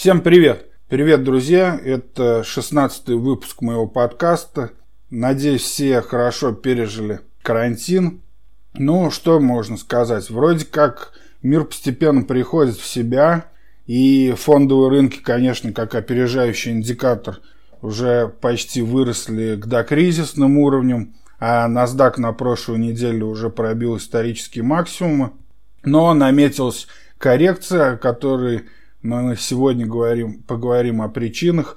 Всем привет! Привет, друзья! Это 16 выпуск моего подкаста. Надеюсь, все хорошо пережили карантин. Ну, что можно сказать? Вроде как мир постепенно приходит в себя, и фондовые рынки, конечно, как опережающий индикатор, уже почти выросли к докризисным уровням, а NASDAQ на прошлую неделю уже пробил исторические максимумы. Но наметилась коррекция, о которой мы сегодня говорим, поговорим о причинах.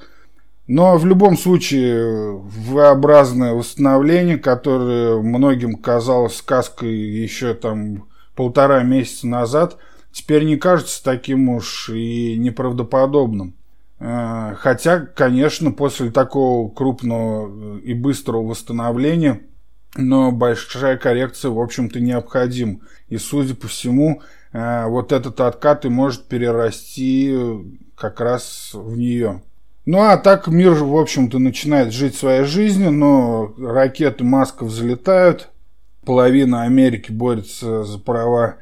Но в любом случае V-образное восстановление, которое многим казалось сказкой еще там полтора месяца назад, теперь не кажется таким уж и неправдоподобным. Э, хотя, конечно, после такого крупного и быстрого восстановления, но большая коррекция, в общем-то, необходима. И, судя по всему, вот этот откат и может перерасти как раз в нее. Ну а так мир, в общем-то, начинает жить своей жизнью, но ракеты Маска взлетают, половина Америки борется за права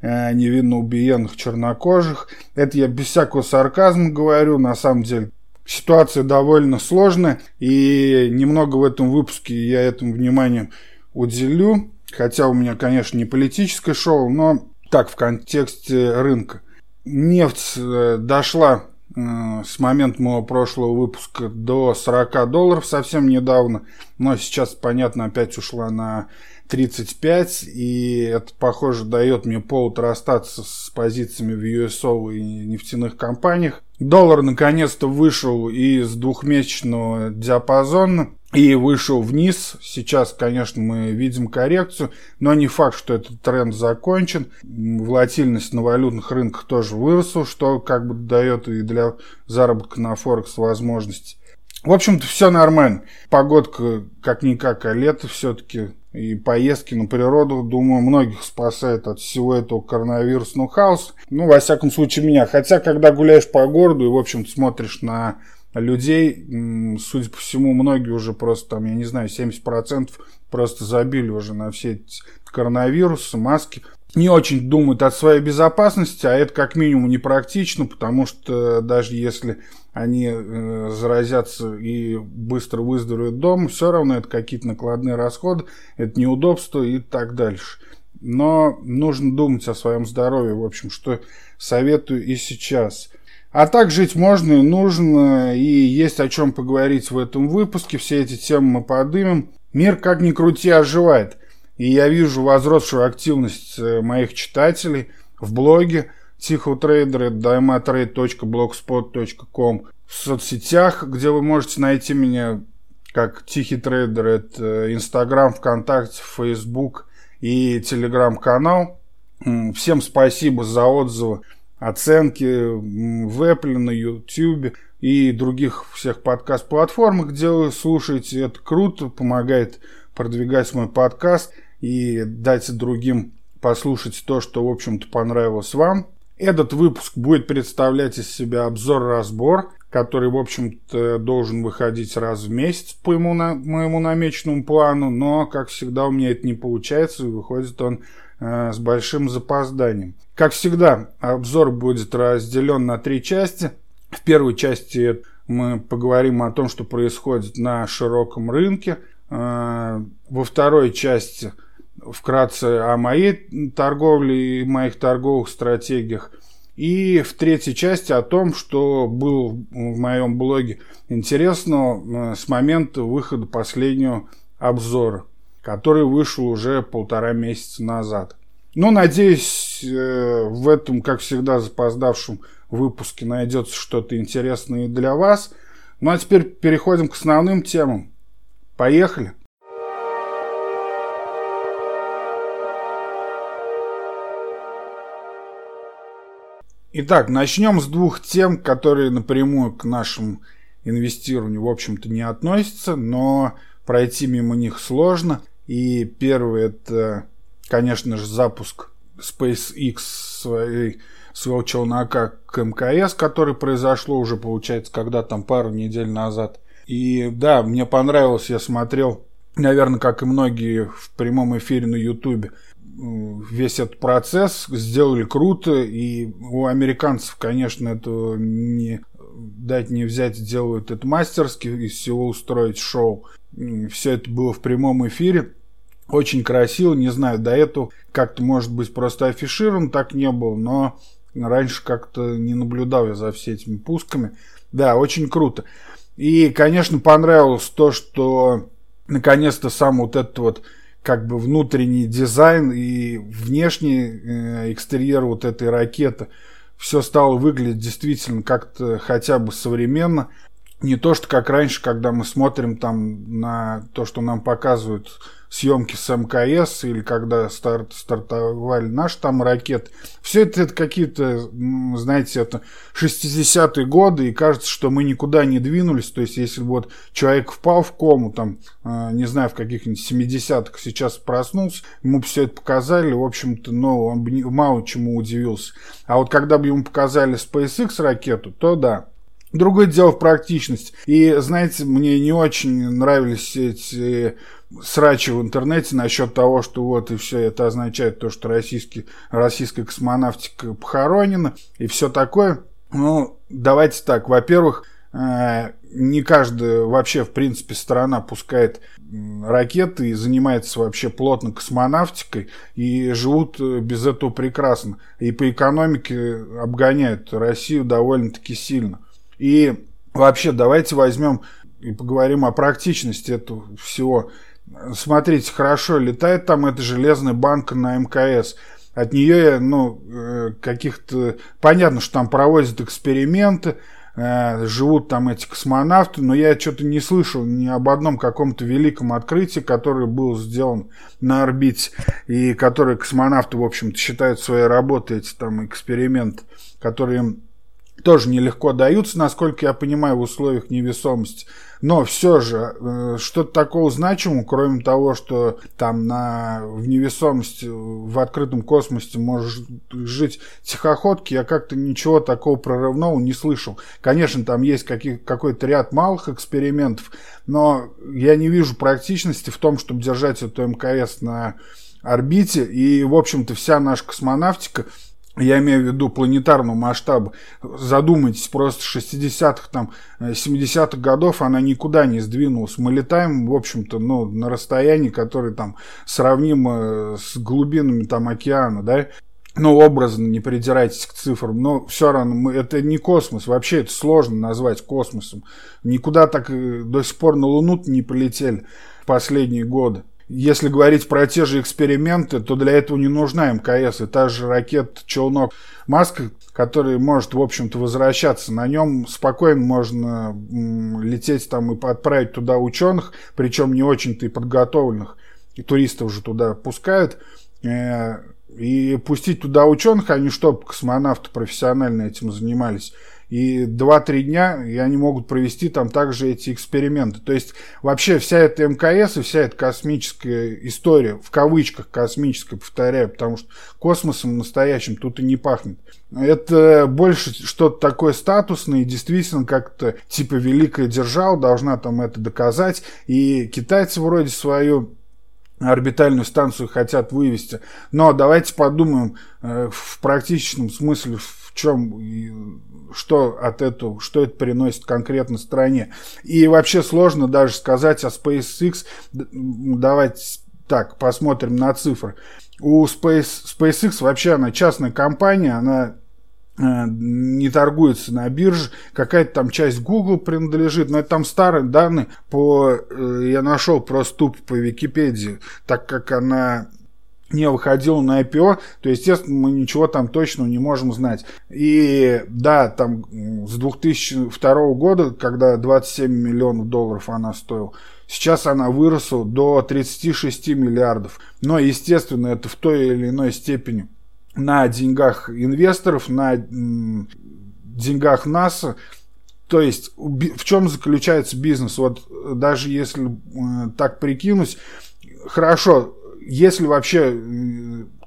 э, невинно убиенных чернокожих. Это я без всякого сарказма говорю, на самом деле ситуация довольно сложная, и немного в этом выпуске я этому внимание уделю. Хотя у меня, конечно, не политическое шоу, но так в контексте рынка. Нефть э, дошла э, с момента моего прошлого выпуска до 40 долларов совсем недавно, но сейчас, понятно, опять ушла на 35, и это, похоже, дает мне повод расстаться с позициями в USO и нефтяных компаниях. Доллар наконец-то вышел из двухмесячного диапазона и вышел вниз. Сейчас, конечно, мы видим коррекцию, но не факт, что этот тренд закончен. Волатильность на валютных рынках тоже выросла, что как бы дает и для заработка на Форекс возможность. В общем-то, все нормально. Погодка как-никак, а лето все-таки и поездки на природу, думаю, многих спасает от всего этого коронавирусного хаоса. Ну, во всяком случае, меня. Хотя, когда гуляешь по городу и, в общем-то, смотришь на людей, судя по всему, многие уже просто, там, я не знаю, 70% просто забили уже на все эти коронавирусы, маски. Не очень думают о своей безопасности, а это как минимум непрактично, потому что даже если они э, заразятся и быстро выздоровеют дома, все равно это какие-то накладные расходы, это неудобства и так дальше. Но нужно думать о своем здоровье, в общем, что советую и сейчас. А так жить можно и нужно, и есть о чем поговорить в этом выпуске, все эти темы мы подымем. Мир, как ни крути, оживает. И я вижу возросшую активность э, моих читателей в блоге – Тихий Трейдер, diamotrade.blogspot.com в соцсетях, где вы можете найти меня как Тихий Трейдер, это Инстаграм, ВКонтакте, Фейсбук и Телеграм-канал. Всем спасибо за отзывы, оценки в Apple, на YouTube и других всех подкаст-платформах, где вы слушаете. Это круто, помогает продвигать мой подкаст и дать другим послушать то, что, в общем-то, понравилось вам. Этот выпуск будет представлять из себя обзор-разбор, который, в общем-то, должен выходить раз в месяц по моему, на, моему намеченному плану, но, как всегда, у меня это не получается, и выходит он с большим запозданием. Как всегда, обзор будет разделен на три части. В первой части мы поговорим о том, что происходит на широком рынке. Э, во второй части – вкратце о моей торговле и моих торговых стратегиях. И в третьей части о том, что было в моем блоге интересно э, с момента выхода последнего обзора, который вышел уже полтора месяца назад. Но, надеюсь, э, в этом, как всегда, запоздавшем выпуске найдется что-то интересное и для вас. Ну а теперь переходим к основным темам. Поехали! Итак, начнем с двух тем, которые напрямую к нашему инвестированию, в общем-то, не относятся, но пройти мимо них сложно. И первый это, конечно же, запуск SpaceX своей, своего челнока к МКС, который произошло уже, получается, когда там пару недель назад. И да, мне понравилось, я смотрел, наверное, как и многие в прямом эфире на Ютубе, весь этот процесс, сделали круто, и у американцев, конечно, это не дать не взять, делают это мастерски, из всего устроить шоу. Все это было в прямом эфире. Очень красиво, не знаю, до этого как-то, может быть, просто афиширован, так не было, но раньше как-то не наблюдал я за всеми этими пусками. Да, очень круто. И, конечно, понравилось то, что наконец-то сам вот этот вот как бы внутренний дизайн и внешний э, экстерьер вот этой ракеты все стало выглядеть действительно как-то хотя бы современно. Не то, что как раньше, когда мы смотрим там на то, что нам показывают съемки с МКС или когда старт, стартовали наши там ракеты. Все это, это какие-то, знаете, это 60-е годы, и кажется, что мы никуда не двинулись. То есть, если вот человек впал в кому, там, э, не знаю, в каких-нибудь 70-х сейчас проснулся, ему бы все это показали, в общем-то, ну, он бы мало чему удивился. А вот когда бы ему показали SpaceX ракету, то да, Другое дело в практичность. И, знаете, мне не очень нравились эти срачи в интернете насчет того, что вот и все это означает то, что российский, российская космонавтика похоронена и все такое. Ну, давайте так. Во-первых, э, не каждая вообще, в принципе, страна пускает ракеты и занимается вообще плотно космонавтикой и живут э, без этого прекрасно. И по экономике обгоняют Россию довольно-таки сильно. И вообще давайте возьмем и поговорим о практичности этого всего. Смотрите, хорошо летает там эта железная банка на МКС. От нее, ну, э, каких-то... Понятно, что там проводят эксперименты, э, живут там эти космонавты, но я что-то не слышал ни об одном каком-то великом открытии, которое было сделано на орбите, и которое космонавты, в общем-то, считают своей работой, эти там эксперименты, которые им тоже нелегко даются, насколько я понимаю, в условиях невесомости. Но все же, э, что-то такого значимого, кроме того, что там на, в невесомости, в открытом космосе может жить тихоходки, я как-то ничего такого прорывного не слышал. Конечно, там есть какой-то ряд малых экспериментов, но я не вижу практичности в том, чтобы держать эту МКС на орбите. И, в общем-то, вся наша космонавтика я имею в виду планетарного масштаба, задумайтесь, просто 60-х, там, 70-х годов она никуда не сдвинулась. Мы летаем, в общем-то, ну, на расстоянии, которое там сравнимо с глубинами там океана, да, ну, образно, не придирайтесь к цифрам, но все равно мы, это не космос, вообще это сложно назвать космосом. Никуда так э, до сих пор на Луну не полетели в последние годы. Если говорить про те же эксперименты, то для этого не нужна МКС. И та же ракета-челнок Маска, который может, в общем-то, возвращаться. На нем спокойно можно лететь там и отправить туда ученых, причем не очень-то и подготовленных. И туристов же туда пускают. Э, и пустить туда ученых, они чтобы космонавты профессионально этим занимались и 2-3 дня и они могут провести там также эти эксперименты. То есть вообще вся эта МКС и вся эта космическая история, в кавычках космическая, повторяю, потому что космосом настоящим тут и не пахнет. Это больше что-то такое статусное, и действительно как-то типа великая держава должна там это доказать, и китайцы вроде свою орбитальную станцию хотят вывести. Но давайте подумаем э, в практичном смысле, в чем что от этого, что это приносит конкретно стране. И вообще сложно даже сказать о SpaceX. Давайте так, посмотрим на цифры. У Space, SpaceX вообще она частная компания, она э, не торгуется на бирже, какая-то там часть Google принадлежит, но это там старые данные по, э, я нашел просто тупо по Википедии, так как она не выходил на IPO, то, естественно, мы ничего там точно не можем знать. И да, там с 2002 года, когда 27 миллионов долларов она стоила, сейчас она выросла до 36 миллиардов. Но, естественно, это в той или иной степени на деньгах инвесторов, на деньгах НАСА, то есть в чем заключается бизнес? Вот даже если э, так прикинуть, хорошо, если вообще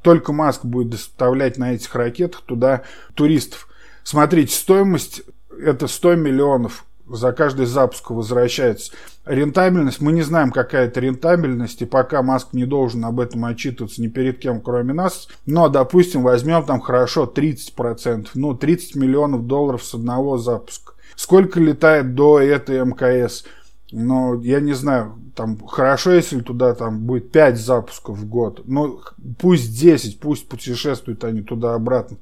только Маск будет доставлять на этих ракетах туда туристов. Смотрите, стоимость это 100 миллионов за каждый запуск возвращается. Рентабельность, мы не знаем, какая это рентабельность, и пока Маск не должен об этом отчитываться ни перед кем, кроме нас. Но, допустим, возьмем там хорошо 30%, ну, 30 миллионов долларов с одного запуска. Сколько летает до этой МКС? Но я не знаю, там хорошо, если туда там будет 5 запусков в год. Ну, пусть 10, пусть путешествуют они туда-обратно.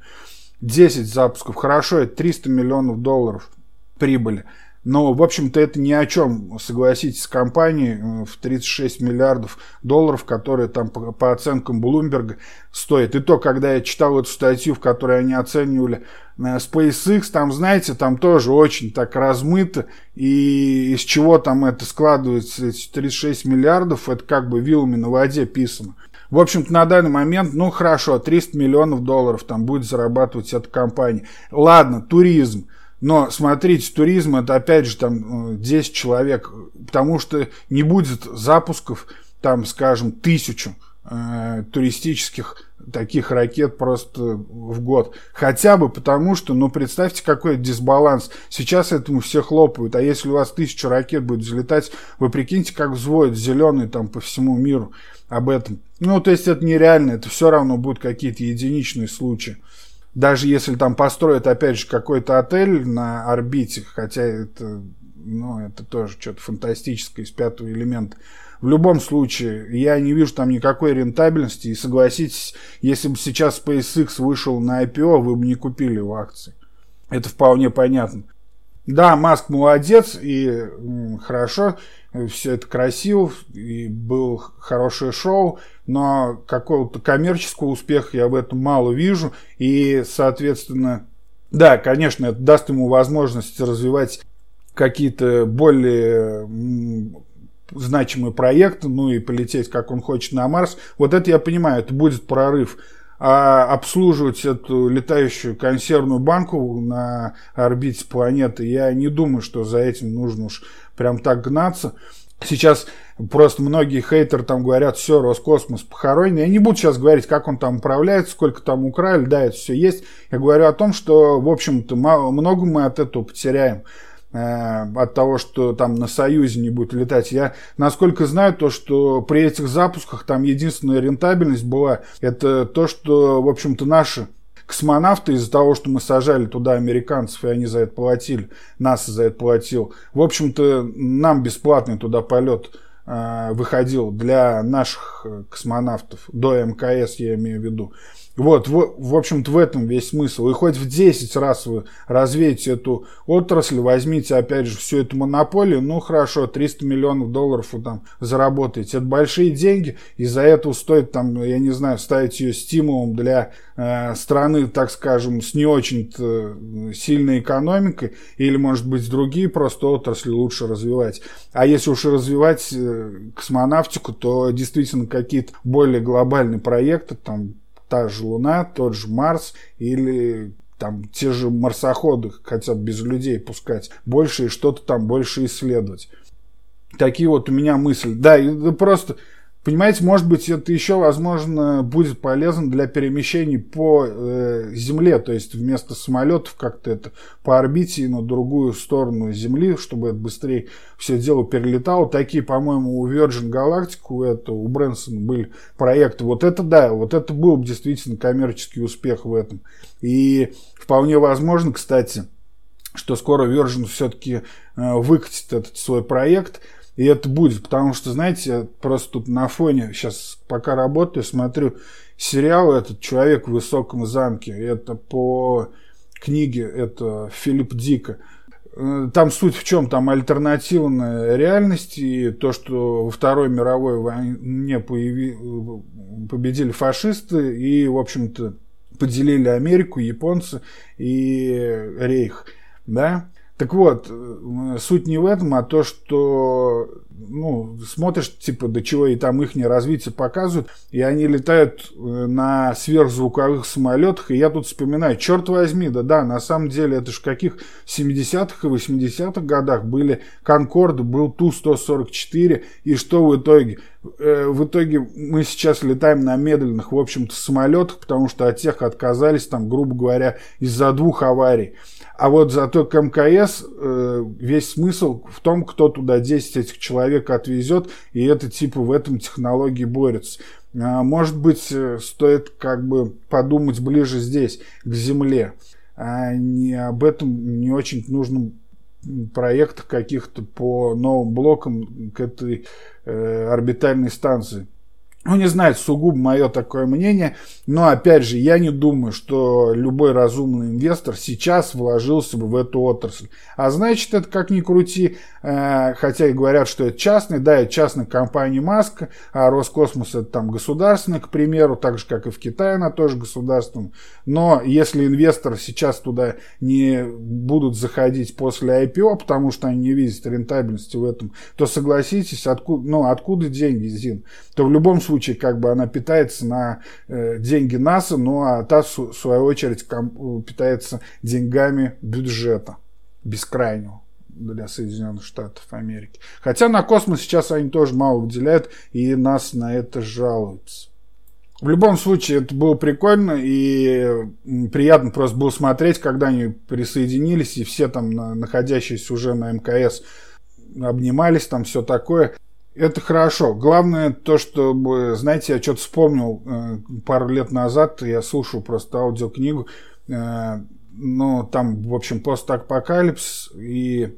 10 запусков, хорошо, это 300 миллионов долларов прибыли. Но, в общем-то, это ни о чем, согласитесь, с компанией э, в 36 миллиардов долларов, которые там по, по оценкам Bloomberg стоят. И то, когда я читал эту статью, в которой они оценивали э, SpaceX, там, знаете, там тоже очень так размыто. И из чего там это складывается, эти 36 миллиардов, это как бы вилами на воде писано. В общем-то, на данный момент, ну хорошо, 300 миллионов долларов там будет зарабатывать эта компания. Ладно, туризм. Но смотрите, туризм это опять же там 10 э, человек, потому что не будет запусков там, скажем, тысячу э, туристических таких ракет просто в год. Хотя бы потому, что, ну, представьте, какой дисбаланс. Сейчас этому все хлопают, а если у вас тысяча ракет будет взлетать, вы прикиньте, как взводят зеленый там по всему миру об этом. Ну, то есть это нереально, это все равно будут какие-то единичные случаи даже если там построят, опять же, какой-то отель на орбите, хотя это, ну, это тоже что-то фантастическое из пятого элемента. В любом случае, я не вижу там никакой рентабельности. И согласитесь, если бы сейчас SpaceX вышел на IPO, вы бы не купили его акции. Это вполне понятно. Да, Маск молодец и хорошо, все это красиво, и был хорошее шоу, но какого-то коммерческого успеха я в этом мало вижу, и, соответственно, да, конечно, это даст ему возможность развивать какие-то более значимые проекты, ну и полететь, как он хочет, на Марс. Вот это я понимаю, это будет прорыв. А обслуживать эту летающую консервную банку на орбите планеты, я не думаю, что за этим нужно уж прям так гнаться. Сейчас просто многие хейтеры там говорят, все, Роскосмос похоронен. Я не буду сейчас говорить, как он там управляет, сколько там украли, да, это все есть. Я говорю о том, что, в общем-то, много мы от этого потеряем от того, что там на Союзе не будет летать. Я, насколько знаю, то, что при этих запусках там единственная рентабельность была, это то, что, в общем-то, наши космонавты из-за того, что мы сажали туда американцев, и они за это платили, НАСА за это платил. В общем-то, нам бесплатный туда полет э, выходил для наших э, космонавтов, до МКС я имею в виду. Вот, в, в общем-то, в этом весь смысл. И хоть в 10 раз вы развеете эту отрасль, возьмите, опять же, всю эту монополию, ну, хорошо, 300 миллионов долларов вы там заработаете. Это большие деньги, и за это стоит, там, я не знаю, ставить ее стимулом для э, страны, так скажем, с не очень сильной экономикой, или, может быть, другие просто отрасли лучше развивать. А если уж развивать э, космонавтику, то действительно какие-то более глобальные проекты, там, та же Луна, тот же Марс или там те же марсоходы хотят без людей пускать больше и что-то там больше исследовать. Такие вот у меня мысли. Да, и просто Понимаете, может быть, это еще, возможно, будет полезно для перемещений по э, Земле, то есть вместо самолетов как-то это по орбите на другую сторону Земли, чтобы это быстрее все дело перелетало. Такие, по-моему, у Virgin Galactic, у, этого, у Брэнсона были проекты. Вот это да, вот это был действительно коммерческий успех в этом. И вполне возможно, кстати, что скоро Virgin все-таки э, выкатит этот свой проект – и это будет, потому что, знаете, я просто тут на фоне, сейчас пока работаю, смотрю сериал этот «Человек в высоком замке». Это по книге, это Филипп Дика. Э, там суть в чем? Там альтернативная реальность и то, что во Второй мировой войне появи... победили фашисты и, в общем-то, поделили Америку, японцы и Рейх. Да? Так вот, э, суть не в этом, а то, что ну, смотришь, типа, до чего и там их развитие показывают, и они летают э, на сверхзвуковых самолетах, и я тут вспоминаю, черт возьми, да, да, на самом деле, это же в каких 70-х и 80-х годах были Конкорд, был Ту-144, и что в итоге? Э, в итоге мы сейчас летаем на медленных, в общем-то, самолетах, потому что от тех отказались, там, грубо говоря, из-за двух аварий. А вот зато к МКС э, весь смысл в том, кто туда 10 этих человек отвезет, и это типа в этом технологии борется. А, может быть, э, стоит как бы подумать ближе здесь, к Земле, а не об этом не очень нужном проектах каких-то по новым блокам к этой э, орбитальной станции. Ну, не знаю, сугубо мое такое мнение, но, опять же, я не думаю, что любой разумный инвестор сейчас вложился бы в эту отрасль. А значит, это как ни крути, э, хотя и говорят, что это частный, да, это частная компания Маска, а Роскосмос это там государственный, к примеру, так же, как и в Китае она тоже государственная. Но если инвесторы сейчас туда не будут заходить после IPO, потому что они не видят рентабельности в этом, то согласитесь, откуда, ну, откуда деньги, Зин? То в любом случае случае как бы она питается на э, деньги НАСА, ну а та в свою очередь питается деньгами бюджета бескрайнего для Соединенных Штатов Америки. Хотя на космос сейчас они тоже мало выделяют, и нас на это жалуются. В любом случае, это было прикольно и приятно просто было смотреть, когда они присоединились, и все там, находящиеся уже на МКС, обнимались, там все такое. Это хорошо. Главное то, чтобы, знаете, я что-то вспомнил э, пару лет назад, я слушал просто аудиокнигу, ну, там, в общем, постапокалипсис, и,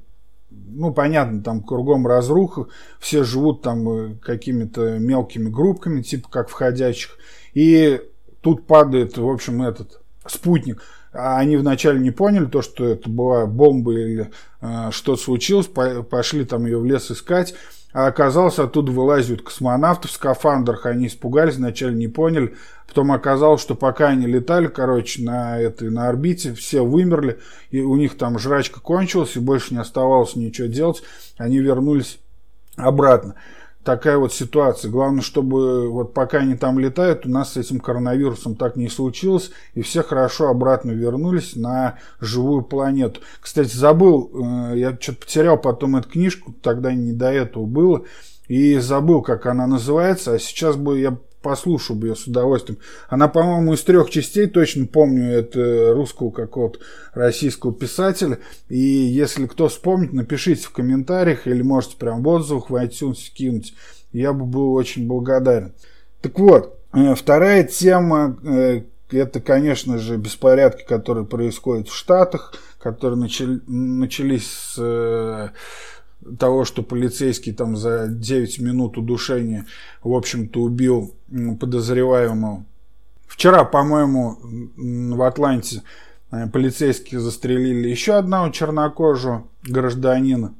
ну, понятно, там кругом разруха, все живут там э, какими-то мелкими группками, типа как входящих, и тут падает, в общем, этот спутник. А они вначале не поняли то, что это была бомба или э, что случилось, по пошли там ее в лес искать, а оказалось, оттуда вылазят космонавты в скафандрах. Они испугались, вначале не поняли. Потом оказалось, что пока они летали, короче, на этой, на орбите, все вымерли. И у них там жрачка кончилась, и больше не оставалось ничего делать. Они вернулись обратно такая вот ситуация. Главное, чтобы вот пока они там летают, у нас с этим коронавирусом так не случилось, и все хорошо обратно вернулись на живую планету. Кстати, забыл, э, я что-то потерял потом эту книжку, тогда не до этого было, и забыл, как она называется, а сейчас бы я послушал бы ее с удовольствием. Она, по-моему, из трех частей, точно помню, это русского какого-то российского писателя. И если кто вспомнит, напишите в комментариях или можете прям в отзывах в iTunes кинуть. Я бы был очень благодарен. Так вот, э, вторая тема э, это, конечно же, беспорядки, которые происходят в Штатах, которые начали, начались с э, того, что полицейский там за 9 минут удушения, в общем-то, убил подозреваемого. Вчера, по-моему, в Атланте э, полицейские застрелили еще одного чернокожего гражданина,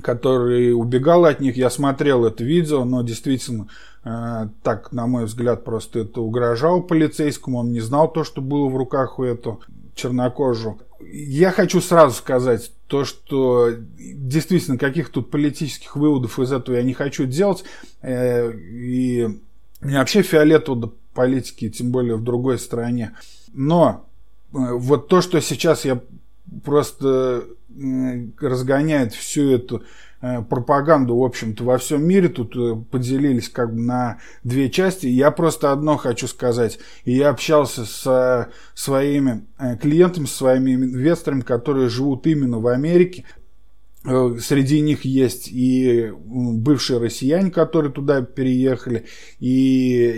который убегал от них. Я смотрел это видео, но действительно, э, так, на мой взгляд, просто это угрожал полицейскому. Он не знал то, что было в руках у этого чернокожего. Я хочу сразу сказать то, что действительно каких тут политических выводов из этого я не хочу делать. Э, и мне вообще фиолетово до политики, тем более в другой стране. Но э, вот то, что сейчас я просто разгоняет всю эту Э, пропаганду, в общем-то, во всем мире. Тут э, поделились как бы на две части. Я просто одно хочу сказать. И я общался с своими э, клиентами, с своими инвесторами, которые живут именно в Америке. Среди них есть и бывшие россияне, которые туда переехали, и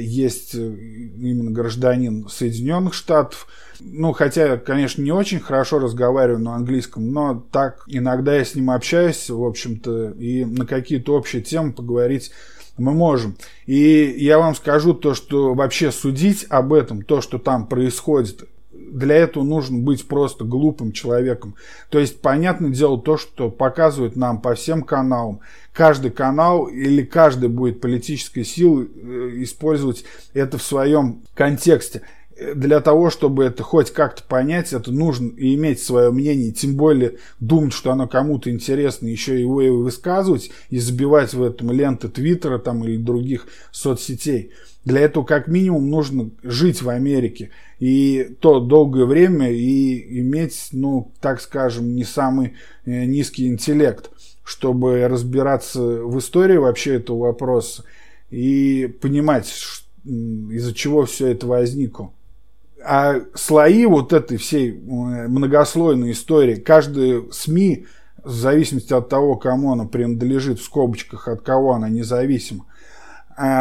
есть именно гражданин Соединенных Штатов – ну, хотя, конечно, не очень хорошо разговариваю на английском, но так иногда я с ним общаюсь, в общем-то, и на какие-то общие темы поговорить мы можем. И я вам скажу то, что вообще судить об этом, то, что там происходит, для этого нужно быть просто глупым человеком. То есть, понятное дело, то, что показывают нам по всем каналам. Каждый канал или каждый будет политической силы э, использовать это в своем контексте. для того, чтобы это хоть как-то понять, это нужно иметь свое мнение, тем более думать, что оно кому-то интересно, еще его и высказывать, и забивать в этом ленты Твиттера там, или других соцсетей. Для этого как минимум нужно жить в Америке и то долгое время и иметь, ну, так скажем, не самый э, низкий интеллект, чтобы разбираться в истории вообще этого вопроса и понимать, из-за чего все это возникло. А слои вот этой всей э, многослойной истории, каждый СМИ, в зависимости от того, кому она принадлежит, в скобочках, от кого она независима,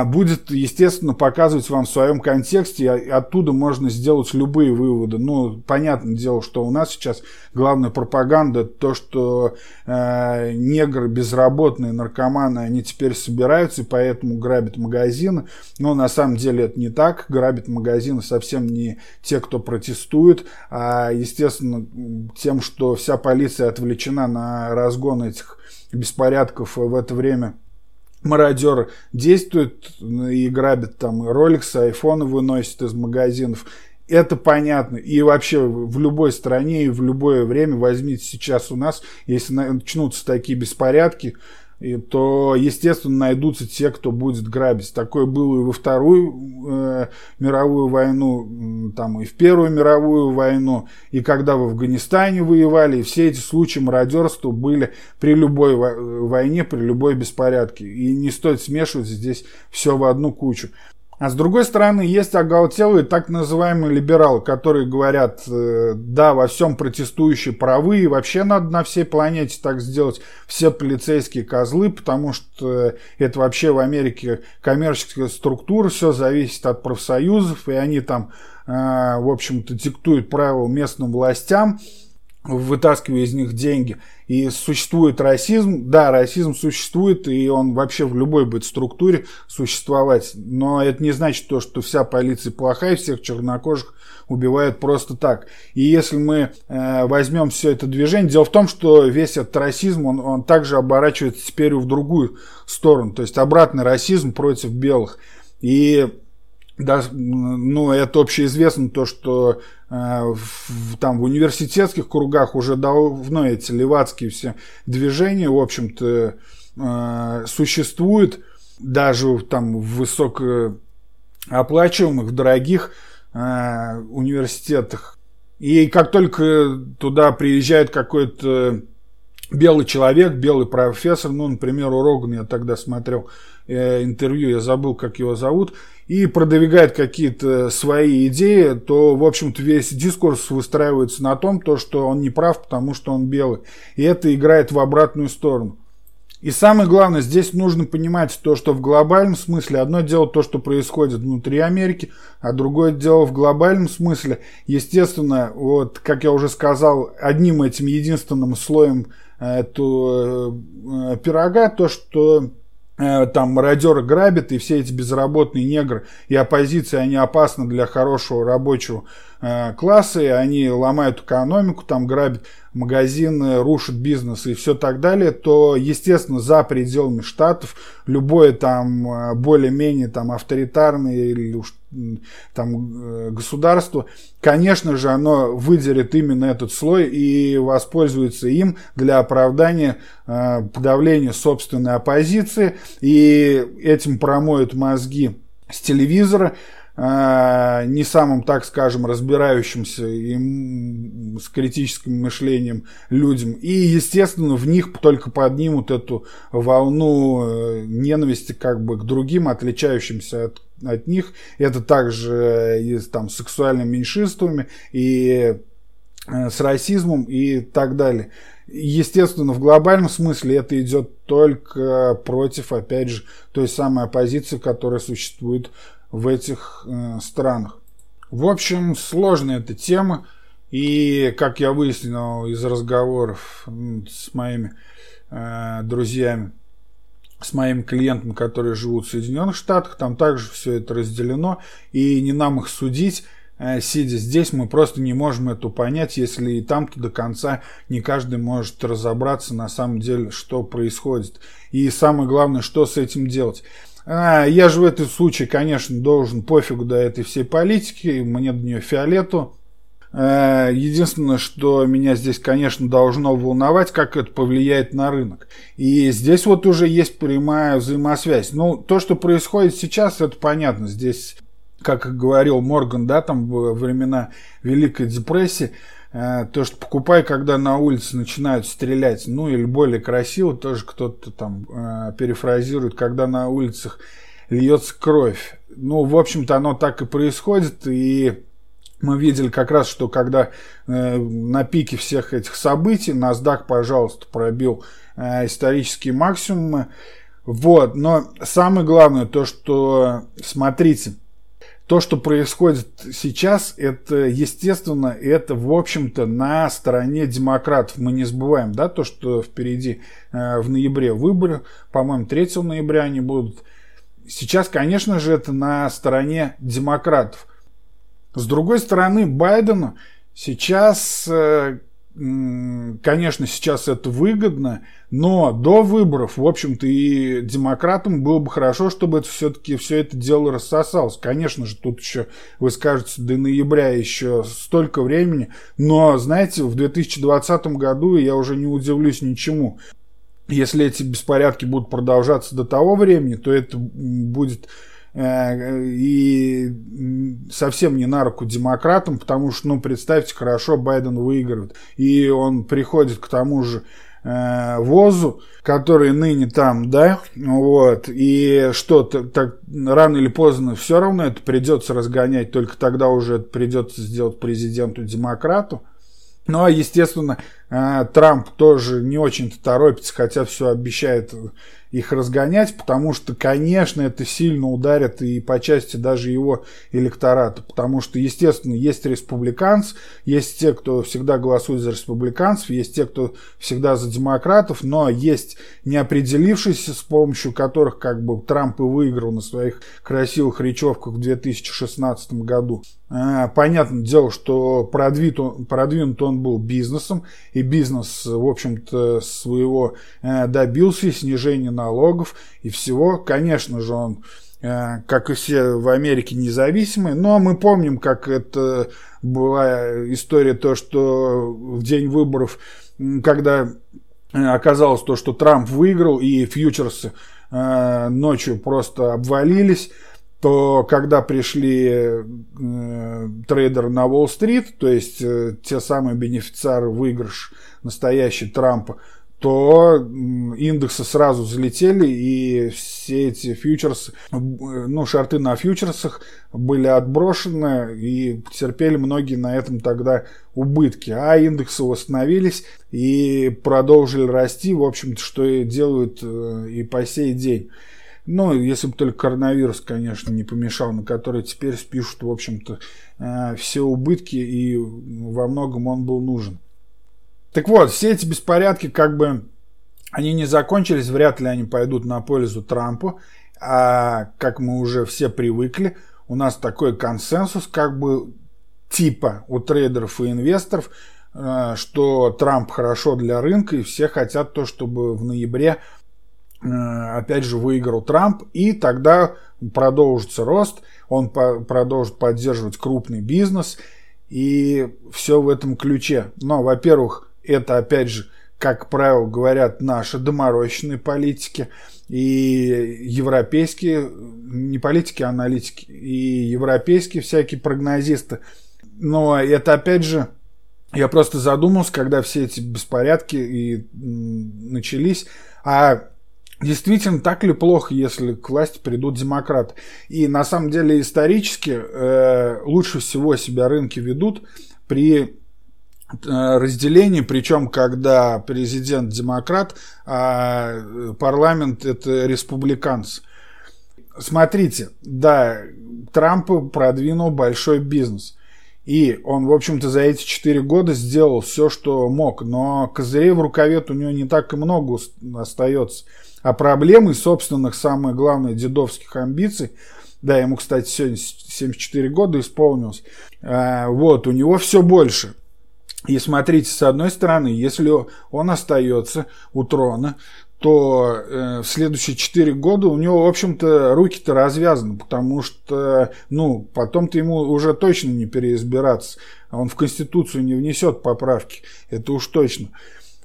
будет, естественно, показывать вам в своем контексте, и оттуда можно сделать любые выводы. Ну, понятное дело, что у нас сейчас главная пропаганда, то, что э, негры безработные, наркоманы, они теперь собираются, и поэтому грабят магазины. Но на самом деле это не так. Грабят магазины совсем не те, кто протестует, а, естественно, тем, что вся полиция отвлечена на разгон этих беспорядков в это время мародер действует и грабит там роликсы, айфоны выносит из магазинов. Это понятно. И вообще в любой стране и в любое время возьмите сейчас у нас, если начнутся такие беспорядки, и, то, естественно, найдутся те, кто будет грабить. Такое было и во Вторую э, мировую войну, там, и в Первую мировую войну, и когда в Афганистане воевали, и все эти случаи мародерства были при любой войне, при любой беспорядке. И не стоит смешивать здесь все в одну кучу. А с другой стороны, есть оголтелые так называемые либералы, которые говорят, э, да, во всем протестующие правы, и вообще надо на всей планете так сделать, все полицейские козлы, потому что это вообще в Америке коммерческая структура, все зависит от профсоюзов, и они там, э, в общем-то, диктуют правила местным властям, вытаскивая из них деньги. И существует расизм. Да, расизм существует, и он вообще в любой будет структуре существовать. Но это не значит то, что вся полиция плохая, всех чернокожих убивают просто так. И если мы э, возьмем все это движение, дело в том, что весь этот расизм, он, он также оборачивается теперь в другую сторону. То есть обратный расизм против белых. И да, ну, это общеизвестно, то, что э, в, там в университетских кругах уже давно эти левацкие все движения, в общем-то, э, существуют даже там в высокооплачиваемых, дорогих э, университетах. И как только туда приезжает какой-то белый человек, белый профессор, ну, например, у Рогана я тогда смотрел э, интервью, я забыл, как его зовут, и продвигает какие-то свои идеи, то, в общем-то, весь дискурс выстраивается на том, то, что он не прав, потому что он белый. И это играет в обратную сторону. И самое главное, здесь нужно понимать то, что в глобальном смысле одно дело то, что происходит внутри Америки, а другое дело в глобальном смысле. Естественно, вот, как я уже сказал, одним этим единственным слоем э, эту э, пирога, то, что Э, там мародеры грабят, и все эти безработные негры и оппозиция, они опасны для хорошего рабочего э, класса, и они ломают экономику, там грабят магазины, рушат бизнес и все так далее, то, естественно, за пределами штатов любое там э, более-менее там авторитарное или уж там государство, конечно же, оно выделит именно этот слой и воспользуется им для оправдания подавления собственной оппозиции, и этим промоют мозги с телевизора, а, не самым, так скажем, разбирающимся и с критическим мышлением людям. И, естественно, в них только поднимут эту волну э, ненависти как бы к другим, отличающимся от, от них. Это также и там, с сексуальными меньшинствами, и э, с расизмом и так далее. Естественно, в глобальном смысле это идет только против, опять же, той самой оппозиции, которая существует в этих э, странах. В общем, сложная эта тема. И, как я выяснил из разговоров с моими э, друзьями, с моими клиентами, которые живут в Соединенных Штатах, там также все это разделено. И не нам их судить. Э, сидя здесь, мы просто не можем это понять, если и там-то до конца не каждый может разобраться на самом деле, что происходит. И самое главное, что с этим делать. А, я же в этом случае, конечно, должен пофигу до этой всей политики, мне до нее фиолету. А, единственное, что меня здесь, конечно, должно волновать, как это повлияет на рынок. И здесь вот уже есть прямая взаимосвязь. Ну, то, что происходит сейчас, это понятно. Здесь, как говорил Морган, да, там в времена Великой депрессии, а, то, что покупай, когда на улице начинают стрелять, ну или более красиво, тоже кто-то там э, перефразирует, когда на улицах льется кровь. Ну, в общем-то, оно так и происходит, и мы видели как раз, что когда э, на пике всех этих событий NASDAQ, пожалуйста, пробил э, исторические максимумы. Вот, но самое главное то, что, смотрите, то, что происходит сейчас, это, естественно, это, в общем-то, на стороне демократов. Мы не забываем, да, то, что впереди э, в ноябре выборы, по-моему, 3 ноября они будут. Сейчас, конечно же, это на стороне демократов. С другой стороны, Байдену сейчас э, конечно, сейчас это выгодно, но до выборов, в общем-то, и демократам было бы хорошо, чтобы это все-таки все это дело рассосалось. Конечно же, тут еще, вы скажете, до ноября еще столько времени, но, знаете, в 2020 году я уже не удивлюсь ничему. Если эти беспорядки будут продолжаться до того времени, то это будет и совсем не на руку демократам, потому что, ну, представьте, хорошо, Байден выигрывает, и он приходит к тому же э, ВОЗу, который ныне там, да, вот, и что, так, рано или поздно все равно это придется разгонять, только тогда уже это придется сделать президенту-демократу. Ну, а, естественно, э, Трамп тоже не очень-то торопится, хотя все обещает их разгонять, потому что, конечно, это сильно ударит и по части даже его электората, потому что, естественно, есть республиканцы, есть те, кто всегда голосует за республиканцев, есть те, кто всегда за демократов, но есть неопределившиеся, с помощью которых как бы Трамп и выиграл на своих красивых речевках в 2016 году. А, понятное дело, что продвинут он, продвинут он был бизнесом, и бизнес, в общем-то, своего э, добился, снижения налогов и всего. Конечно же, он, э, как и все в Америке, независимый, но мы помним, как это была история, то, что в день выборов, когда оказалось то, что Трамп выиграл, и фьючерсы э, ночью просто обвалились, то когда пришли э, трейдеры на Уолл-стрит, то есть э, те самые бенефициары выигрыш настоящий Трампа, то индексы сразу взлетели, и все эти фьючерсы, ну, шарты на фьючерсах были отброшены, и потерпели многие на этом тогда убытки. А индексы восстановились и продолжили расти, в общем-то, что и делают э, и по сей день. Ну, если бы только коронавирус, конечно, не помешал, на который теперь спишут, в общем-то, э, все убытки, и во многом он был нужен. Так вот, все эти беспорядки, как бы, они не закончились, вряд ли они пойдут на пользу Трампу, а как мы уже все привыкли, у нас такой консенсус, как бы, типа у трейдеров и инвесторов, э, что Трамп хорошо для рынка, и все хотят то, чтобы в ноябре опять же выиграл Трамп, и тогда продолжится рост, он по продолжит поддерживать крупный бизнес, и все в этом ключе. Но, во-первых, это опять же, как правило говорят наши доморощенные политики и европейские, не политики, а аналитики, и европейские всякие прогнозисты. Но это опять же, я просто задумался, когда все эти беспорядки и начались, а Действительно, так ли плохо, если к власти придут демократы? И на самом деле исторически э, лучше всего себя рынки ведут при э, разделении, причем когда президент демократ, а парламент это республиканцы. Смотрите, да, Трамп продвинул большой бизнес. И он, в общем-то, за эти четыре года сделал все, что мог. Но козырей в рукаве у него не так и много остается. А проблемы собственных, самое главное, дедовских амбиций, да, ему, кстати, сегодня 74 года исполнилось, а, вот, у него все больше. И смотрите, с одной стороны, если он остается у трона, то э, в следующие 4 года у него, в общем-то, руки-то развязаны, потому что, ну, потом-то ему уже точно не переизбираться. Он в Конституцию не внесет поправки, это уж точно.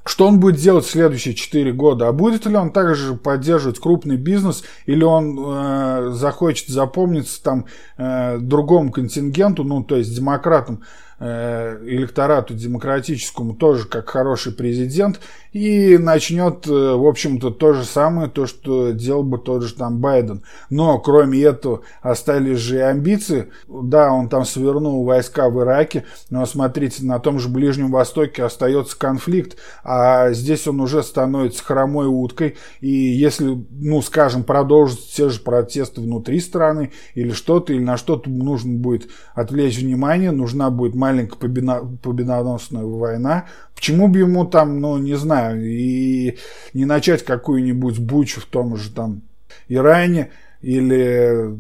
Что он будет делать в следующие 4 года? А будет ли он также поддерживать крупный бизнес, или он э, захочет запомниться там э, другому контингенту, ну, то есть демократам, Э, электорату демократическому тоже как хороший президент и начнет, э, в общем-то, то же самое, то, что делал бы тот же там Байден. Но, кроме этого, остались же амбиции. Да, он там свернул войска в Ираке, но, смотрите, на том же Ближнем Востоке остается конфликт, а здесь он уже становится хромой уткой, и если, ну, скажем, продолжить те же протесты внутри страны или что-то, или на что-то нужно будет отвлечь внимание, нужна будет маленькая победоносная война. Почему бы ему там, ну, не знаю, и не начать какую-нибудь бучу в том же там Иране, или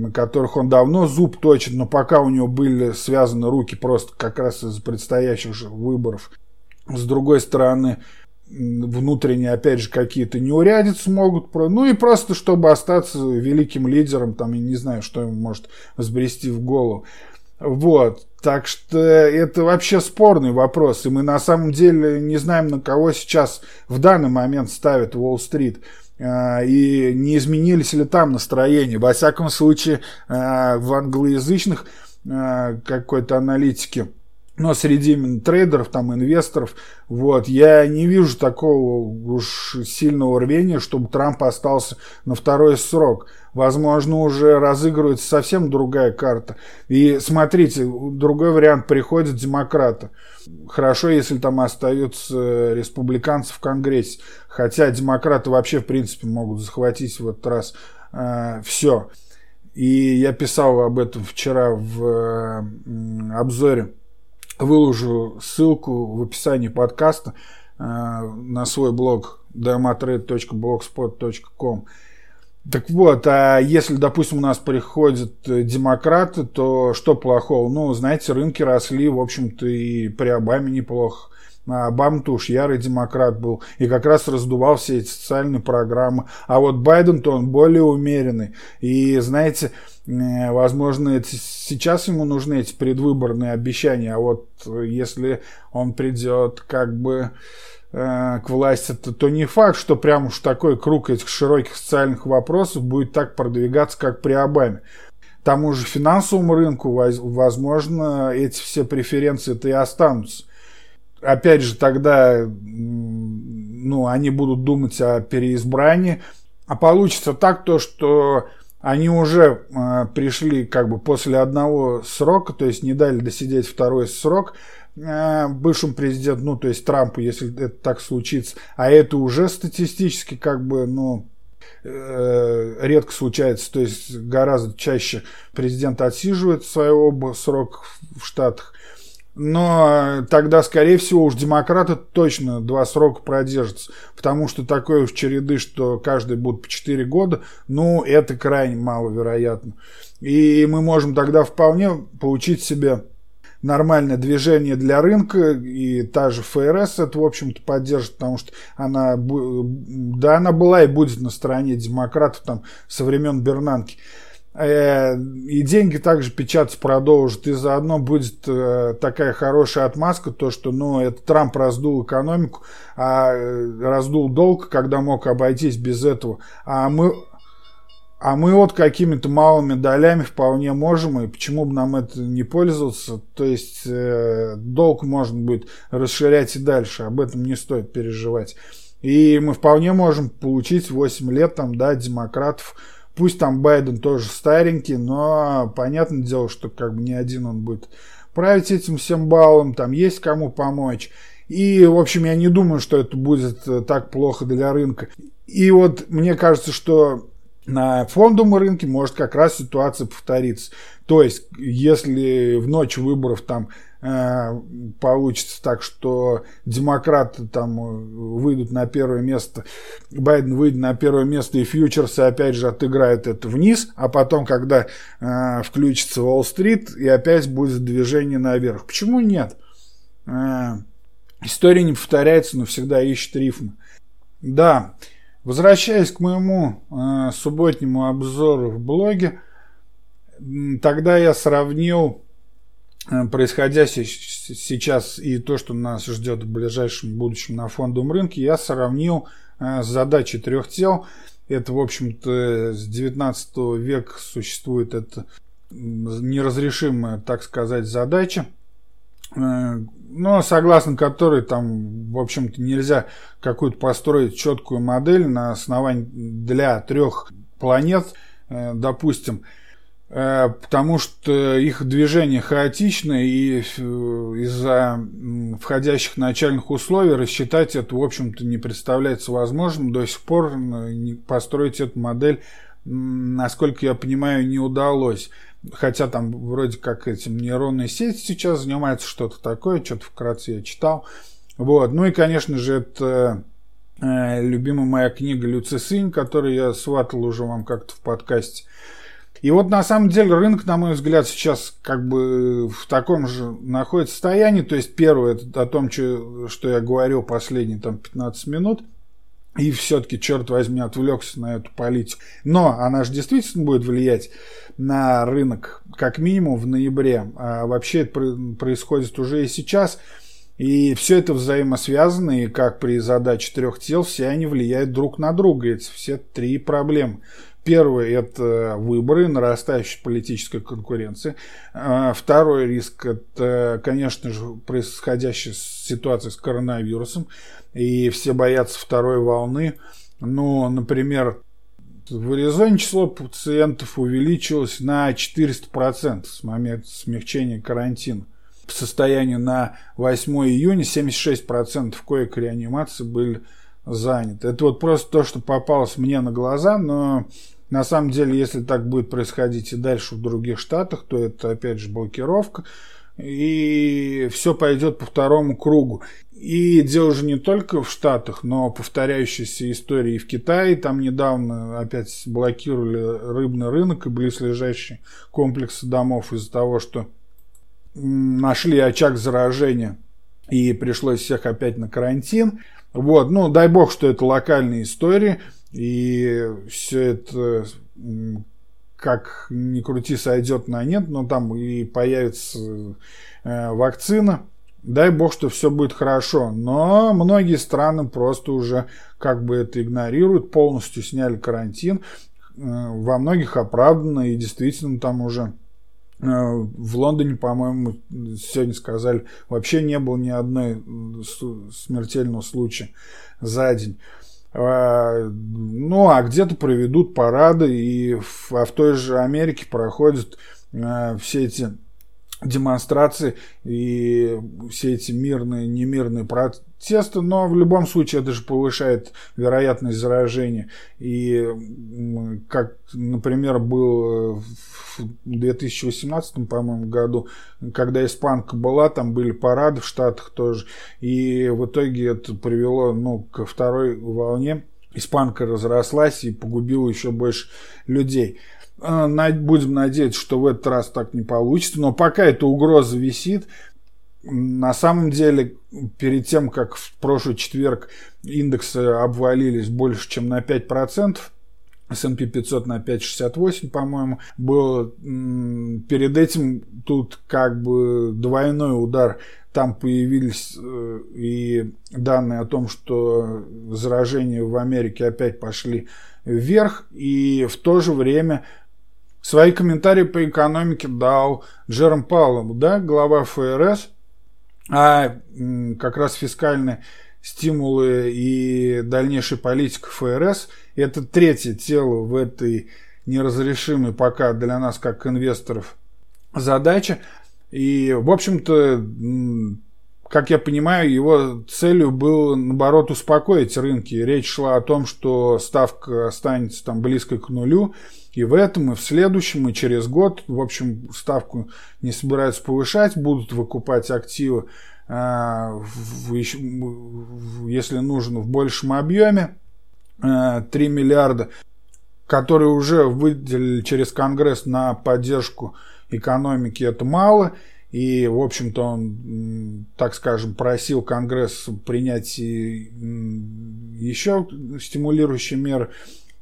на которых он давно зуб точит, но пока у него были связаны руки просто как раз из-за предстоящих же выборов. С другой стороны, внутренние, опять же, какие-то неурядицы могут, ну и просто, чтобы остаться великим лидером, там, я не знаю, что ему может взбрести в голову. Вот. Так что это вообще спорный вопрос. И мы на самом деле не знаем, на кого сейчас в данный момент ставит Уолл-стрит. А, и не изменились ли там настроения. Во всяком случае, а, в англоязычных а, какой-то аналитике но среди именно трейдеров, там, инвесторов, вот, я не вижу такого уж сильного рвения, чтобы Трамп остался на второй срок. Возможно, уже разыгрывается совсем другая карта. И смотрите, другой вариант приходит демократа. Хорошо, если там остаются республиканцы в Конгрессе. Хотя демократы вообще, в принципе, могут захватить в этот раз э, все. И я писал об этом вчера в э, обзоре выложу ссылку в описании подкаста э, на свой блог dmatrade.blogspot.com. Так вот, а если, допустим, у нас приходят демократы, то что плохого? Ну, знаете, рынки росли, в общем-то, и при Обаме неплохо. А Обама-то уж ярый демократ был и как раз раздувал все эти социальные программы. А вот Байден-то он более умеренный. И, знаете, Э, возможно, это сейчас ему нужны эти предвыборные обещания, а вот если он придет как бы э, к власти, то, не факт, что прям уж такой круг этих широких социальных вопросов будет так продвигаться, как при Обаме. Тому же финансовому рынку, возможно, эти все преференции-то и останутся. Опять же, тогда ну, они будут думать о переизбрании, а получится так то, что они уже э, пришли как бы после одного срока, то есть не дали досидеть второй срок э, бывшему президенту, ну, то есть Трампу, если это так случится, а это уже статистически как бы, ну, э, редко случается, то есть гораздо чаще президент отсиживает свои оба срока в Штатах, но тогда, скорее всего, уж демократы точно два срока продержатся. Потому что такой уж череды, что каждый будет по 4 года, ну, это крайне маловероятно. И мы можем тогда вполне получить себе нормальное движение для рынка, и та же ФРС это, в общем-то, поддержит, потому что она, да, она была и будет на стороне демократов там со времен Бернанки. Э, и деньги также печататься продолжат. И заодно будет э, такая хорошая отмазка, то что ну, это Трамп раздул экономику, а э, раздул долг, когда мог обойтись без этого. А мы, а мы вот какими-то малыми долями вполне можем, и почему бы нам это не пользоваться? То есть долг можно будет расширять и дальше, об этом не стоит переживать. И мы вполне можем получить 8 лет там, да, демократов, Пусть там Байден тоже старенький, но понятное дело, что как бы не один он будет править этим всем баллом, там есть кому помочь. И, в общем, я не думаю, что это будет э, так плохо для рынка. И вот мне кажется, что на фондовом рынке может как раз ситуация повториться. То есть, если в ночь выборов там Э, получится так, что демократы там э, выйдут на первое место, Байден выйдет на первое место, и фьючерсы опять же отыграют это вниз, а потом, когда э, включится Уолл-стрит, и опять будет движение наверх. Почему нет? Э, история не повторяется, но всегда ищет рифмы. Да, возвращаясь к моему э, субботнему обзору в блоге, тогда я сравнил э, происходящее сейчас и то, что нас ждет в ближайшем будущем на фондовом рынке, я сравнил э, с задачей трех тел. Это, в общем-то, с 19 века существует эта неразрешимая, так сказать, задача э, но согласно которой там, в общем-то, нельзя какую-то построить четкую модель на основании для трех планет, э, допустим, э, потому что их движение хаотично, и э, из-за входящих начальных условий рассчитать это, в общем-то, не представляется возможным. До сих пор построить эту модель, насколько я понимаю, не удалось. Хотя там вроде как этим нейронные сети сейчас занимаются, что-то такое, что-то вкратце я читал. Вот. Ну и, конечно же, это э, любимая моя книга «Люцисынь», которую я сватал уже вам как-то в подкасте. И вот на самом деле рынок, на мой взгляд, сейчас как бы в таком же находится состоянии. То есть первое, это о том, что я говорил последние там 15 минут – и все-таки, черт возьми, отвлекся на эту политику. Но она же действительно будет влиять на рынок, как минимум в ноябре. А вообще это происходит уже и сейчас. И все это взаимосвязано, и как при задаче трех тел, все они влияют друг на друга, эти все три проблемы. Первый – это выборы, нарастающая политическая конкуренция. А второй риск – это, конечно же, происходящая ситуация с коронавирусом и все боятся второй волны. Ну, например, в Аризоне число пациентов увеличилось на 400% с момента смягчения карантина. По состоянию на 8 июня 76% коек реанимации были заняты. Это вот просто то, что попалось мне на глаза, но на самом деле, если так будет происходить и дальше в других штатах, то это опять же блокировка, и все пойдет по второму кругу. И дело же не только в Штатах, но повторяющиеся истории в Китае. Там недавно опять блокировали рыбный рынок и близлежащие комплексы домов из-за того, что нашли очаг заражения и пришлось всех опять на карантин. Вот, ну, дай бог, что это локальные истории, и все это, как ни крути, сойдет на нет, но там и появится э, вакцина, Дай бог, что все будет хорошо. Но многие страны просто уже как бы это игнорируют, полностью сняли карантин. Э, во многих оправданно и действительно там уже э, в Лондоне, по-моему, сегодня сказали, вообще не было ни одной смертельного случая за день. А, ну, а где-то проведут парады, и в, а в той же Америке проходят э, все эти демонстрации и все эти мирные, немирные протесты, но в любом случае это же повышает вероятность заражения. И как, например, был в 2018, по-моему, году, когда испанка была, там были парады в Штатах тоже, и в итоге это привело ну, ко второй волне. Испанка разрослась и погубила еще больше людей. А, будем надеяться, что в этот раз так не получится. Но пока эта угроза висит, на самом деле, перед тем, как в прошлый четверг индексы обвалились больше, чем на 5%, S&P 500 на 5,68, по-моему, было перед этим тут как бы двойной удар. Там появились э, и данные о том, что заражения в Америке опять пошли вверх, и в то же время Свои комментарии по экономике дал Джером Пауэлл, да, глава ФРС, а как раз фискальные стимулы и дальнейшая политика ФРС – это третье тело в этой неразрешимой пока для нас, как инвесторов, задача. И, в общем-то, как я понимаю, его целью было, наоборот, успокоить рынки. Речь шла о том, что ставка останется там близко к нулю, и в этом, и в следующем, и через год, в общем, ставку не собираются повышать, будут выкупать активы, э, если нужно, в большем объеме. Э, 3 миллиарда, которые уже выделили через Конгресс на поддержку экономики, это мало. И, в общем-то, он, так скажем, просил Конгресс принять еще стимулирующие меры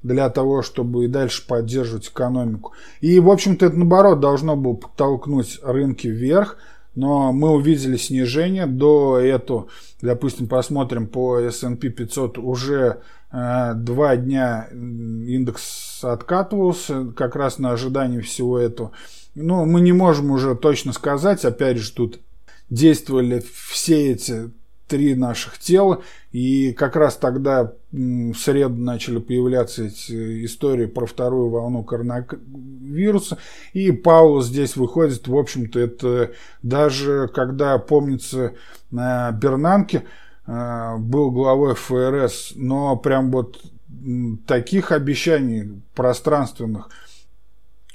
для того, чтобы и дальше поддерживать экономику. И, в общем-то, это, наоборот, должно было подтолкнуть рынки вверх, но мы увидели снижение. До этого, допустим, посмотрим по S&P 500, уже э, два дня индекс откатывался как раз на ожидании всего этого. Ну, мы не можем уже точно сказать, опять же, тут действовали все эти три наших тела, и как раз тогда в среду начали появляться эти истории про вторую волну коронавируса, и Пауло здесь выходит, в общем-то, это даже когда, помнится, на Бернанке э, был главой ФРС, но прям вот таких обещаний пространственных –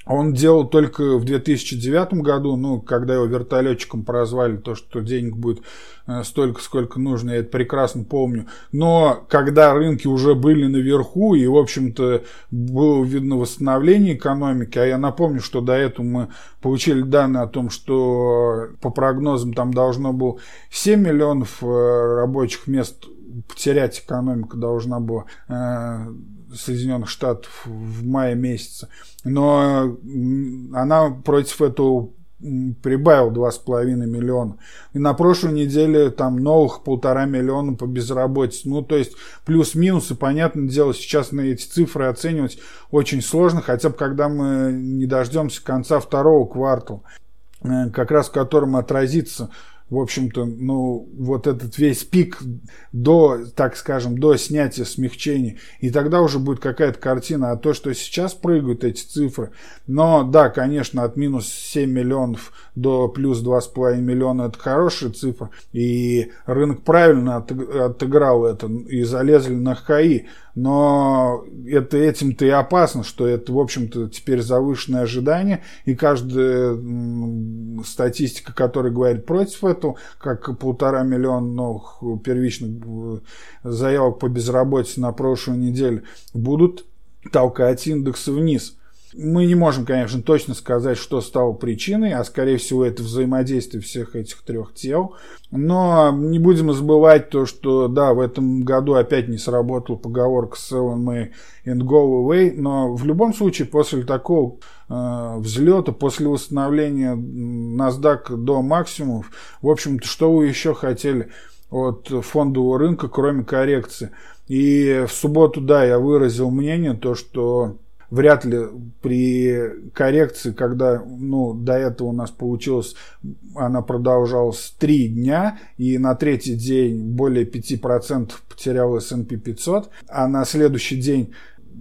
он делал только в 2009 году, ну, когда его вертолетчиком прозвали, то, что денег будет э, столько, сколько нужно, я это прекрасно помню. Но когда рынки уже были наверху, и, в общем-то, было видно восстановление экономики, а я напомню, что до этого мы получили данные о том, что по прогнозам там должно было 7 миллионов э, рабочих мест потерять экономика должна была э, Соединенных Штатов в мае месяце. Но она против этого прибавил 2,5 миллиона. И на прошлой неделе там новых полтора миллиона по безработице. Ну, то есть плюс-минус, и понятное дело, сейчас на эти цифры оценивать очень сложно, хотя бы когда мы не дождемся конца второго квартала, э, как раз в котором отразится в общем-то, ну, вот этот весь пик до, так скажем, до снятия смягчений. И тогда уже будет какая-то картина. А то, что сейчас прыгают эти цифры, но да, конечно, от минус 7 миллионов до плюс 2,5 миллиона это хорошая цифра. И рынок правильно отыграл это и залезли на ХКИ. Но это этим-то и опасно, что это, в общем-то, теперь завышенное ожидание. И каждая статистика, которая говорит против этого, как полтора миллиона новых первичных э, заявок по безработице на прошлой неделе, будут толкать индексы вниз. Мы не можем, конечно, точно сказать, что стало причиной, а скорее всего это взаимодействие всех этих трех тел. Но не будем забывать то, что да, в этом году опять не сработала поговорка and May and go away, но в любом случае после такого э, взлета, после восстановления NASDAQ до максимумов, в общем-то, что вы еще хотели от фондового рынка, кроме коррекции? И в субботу, да, я выразил мнение, то, что вряд ли при коррекции, когда ну, до этого у нас получилось, она продолжалась три дня, и на третий день более 5% потерял S&P 500, а на следующий день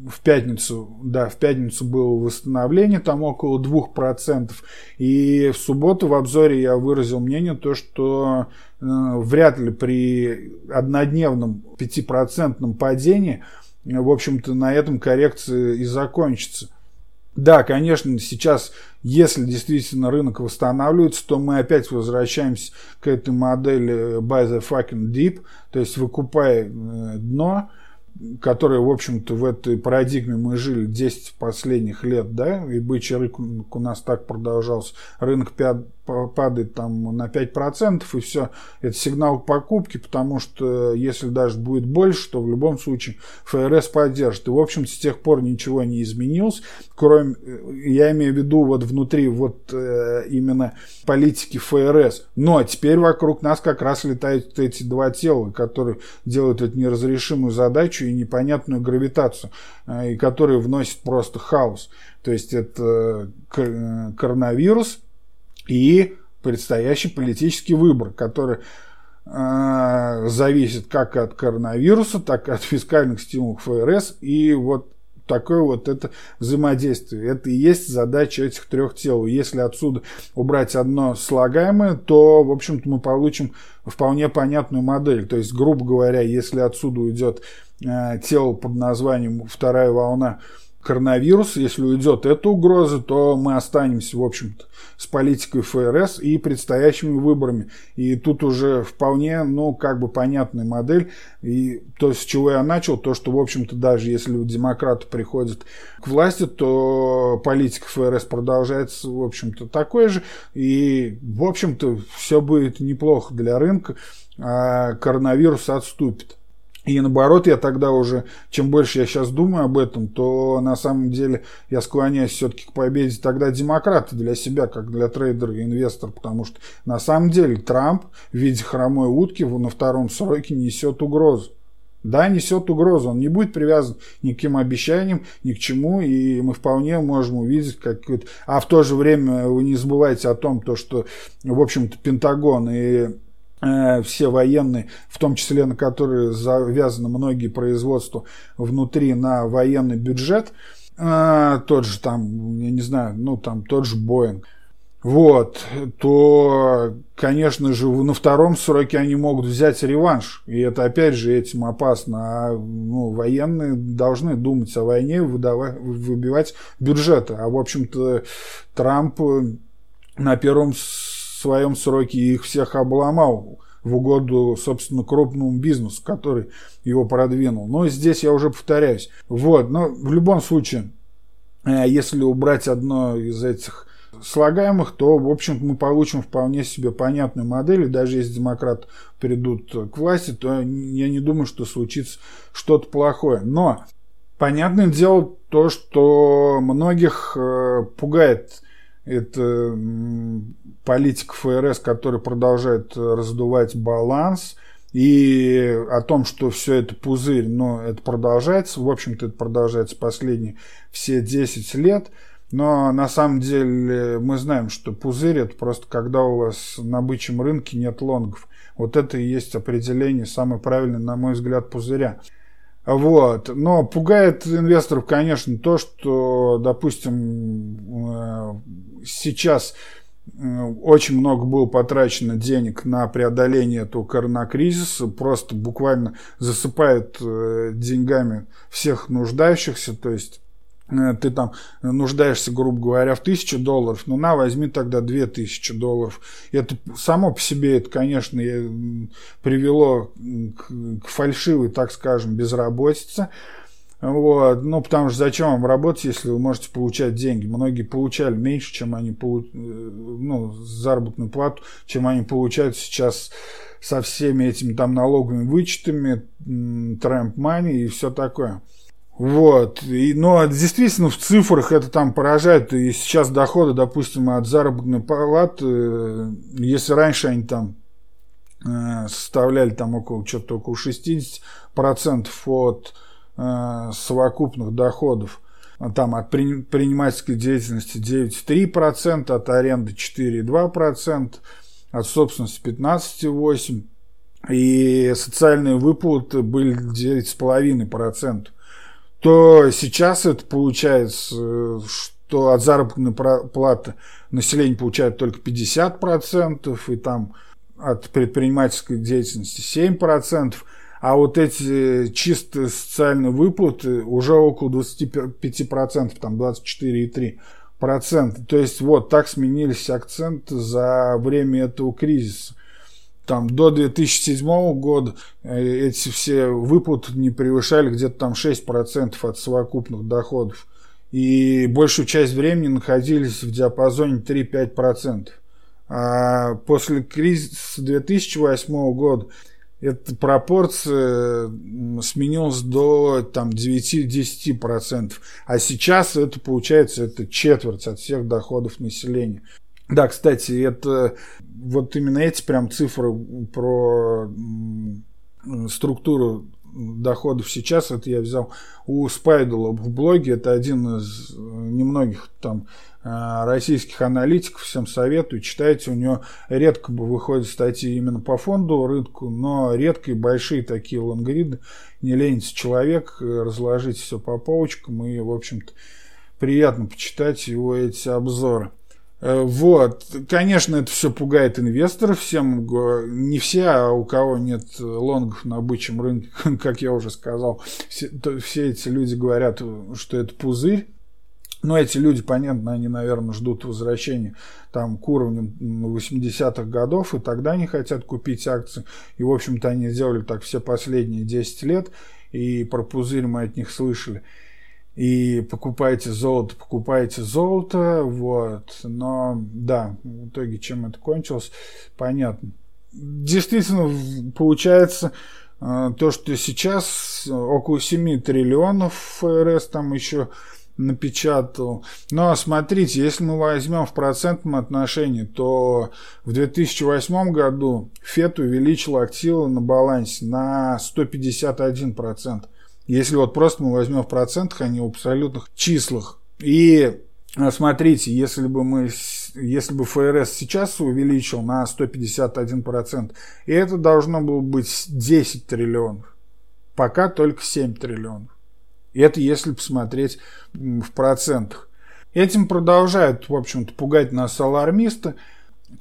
в пятницу, да, в пятницу было восстановление, там около 2%. И в субботу в обзоре я выразил мнение, то, что э, вряд ли при однодневном 5% падении в общем-то, на этом коррекция и закончится. Да, конечно, сейчас, если действительно рынок восстанавливается, то мы опять возвращаемся к этой модели buy the fucking deep, то есть выкупай э, дно, которое, в общем-то, в этой парадигме мы жили 10 последних лет, да, и бычий рынок у нас так продолжался. Рынок падает там на 5%, и все, это сигнал к покупке, потому что если даже будет больше, то в любом случае ФРС поддержит. И, в общем, с тех пор ничего не изменилось, кроме, я имею в виду вот внутри вот э, именно политики ФРС. Но теперь вокруг нас как раз летают эти два тела, которые делают эту неразрешимую задачу и непонятную гравитацию, э, и которые вносят просто хаос. То есть это э, коронавирус, и предстоящий политический выбор, который э, зависит как от коронавируса, так и от фискальных стимулов ФРС. И вот такое вот это взаимодействие. Это и есть задача этих трех тел. Если отсюда убрать одно слагаемое, то, в общем-то, мы получим вполне понятную модель. То есть, грубо говоря, если отсюда уйдет э, тело под названием «вторая волна коронавирус, если уйдет эта угроза, то мы останемся, в общем-то, с политикой ФРС и предстоящими выборами. И тут уже вполне, ну, как бы понятная модель. И то, с чего я начал, то, что, в общем-то, даже если демократы приходят к власти, то политика ФРС продолжается, в общем-то, такой же. И, в общем-то, все будет неплохо для рынка, а коронавирус отступит. И наоборот, я тогда уже, чем больше я сейчас думаю об этом, то на самом деле я склоняюсь все-таки к победе тогда демократа для себя, как для трейдера и инвестора, потому что на самом деле Трамп в виде хромой утки на втором сроке несет угрозу. Да, несет угрозу, он не будет привязан ни к каким обещаниям, ни к чему, и мы вполне можем увидеть какой-то... А в то же время вы не забывайте о том, то, что, в общем-то, Пентагон и все военные, в том числе на которые завязаны многие производства внутри на военный бюджет, э, тот же там, я не знаю, ну там тот же Боинг, вот, то, конечно же, на втором сроке они могут взять реванш. И это, опять же, этим опасно. А ну, военные должны думать о войне, выдавать, выбивать бюджеты. А, в общем-то, Трамп на первом своем сроке их всех обломал в угоду, собственно, крупному бизнесу, который его продвинул. Но здесь я уже повторяюсь. Вот, но в любом случае, э, если убрать одно из этих слагаемых, то, в общем мы получим вполне себе понятную модель. И даже если демократы придут к власти, то я не думаю, что случится что-то плохое. Но понятное дело то, что многих э, пугает это политика ФРС, который продолжает раздувать баланс. И о том, что все это пузырь, но это продолжается. В общем-то, это продолжается последние все 10 лет. Но на самом деле мы знаем, что пузырь это просто когда у вас на бычьем рынке нет лонгов. Вот это и есть определение, самое правильное, на мой взгляд, пузыря. Вот. Но пугает инвесторов, конечно, то, что, допустим, э, сейчас э, очень много было потрачено денег на преодоление этого коронакризиса, просто буквально засыпают э, деньгами всех нуждающихся, то есть ты там нуждаешься, грубо говоря, в тысячу долларов, ну на, возьми тогда две тысячи долларов. Это само по себе, это, конечно, привело к, фальшивой, так скажем, безработице. Вот. Ну, потому что зачем вам работать, если вы можете получать деньги? Многие получали меньше, чем они получ... Э, ну, заработную плату, чем они получают сейчас со всеми этими там налоговыми вычетами, трамп мани и все такое. Вот. И, но действительно в цифрах это там поражает. И сейчас доходы, допустим, от заработной платы, э, если раньше они там э, составляли там около что-то около 60% от э, совокупных доходов, а там от предпринимательской деятельности 9,3%, от аренды 4,2%, от собственности 15,8%, и социальные выплаты были 9,5% то сейчас это получается, что от заработной платы население получает только 50%, и там от предпринимательской деятельности 7%, а вот эти чистые социальные выплаты уже около 25%, там 24,3%. То есть вот так сменились акценты за время этого кризиса там до 2007 года э, эти все выплаты не превышали где-то там 6% от совокупных доходов. И большую часть времени находились в диапазоне 3-5%. А после кризиса 2008 года эта пропорция сменилась до там, 9-10%. А сейчас это получается это четверть от всех доходов населения. Да, кстати, это вот именно эти прям цифры про структуру доходов сейчас, это я взял у Спайдела в блоге, это один из немногих там э, российских аналитиков, всем советую, читайте, у него редко выходят статьи именно по фонду рынку, но редко и большие такие лонгриды, не ленится человек, э, разложить все по полочкам и, в общем-то, приятно почитать его эти обзоры. Э, вот, конечно, это все пугает инвесторов, всем, не все, а у кого нет лонгов на бычьем рынке, как я уже сказал, все, то, все эти люди говорят, что это пузырь, но эти люди, понятно, они, наверное, ждут возвращения там, к уровню 80-х годов, и тогда они хотят купить акции. И, в общем-то, они сделали так все последние 10 лет, и про пузырь мы от них слышали и покупаете золото, покупаете золото, вот. Но да, в итоге чем это кончилось, понятно. Действительно, получается э, то, что сейчас около 7 триллионов ФРС там еще напечатал. Но смотрите, если мы возьмем в процентном отношении, то в 2008 году ФЕД увеличил активы на балансе на 151%. Если вот просто мы возьмем в процентах, а не в абсолютных числах. И а, смотрите, если бы мы если бы ФРС сейчас увеличил на 151%, и это должно было быть 10 триллионов. Пока только 7 триллионов. Это если посмотреть в процентах. Этим продолжают, в общем-то, пугать нас алармисты,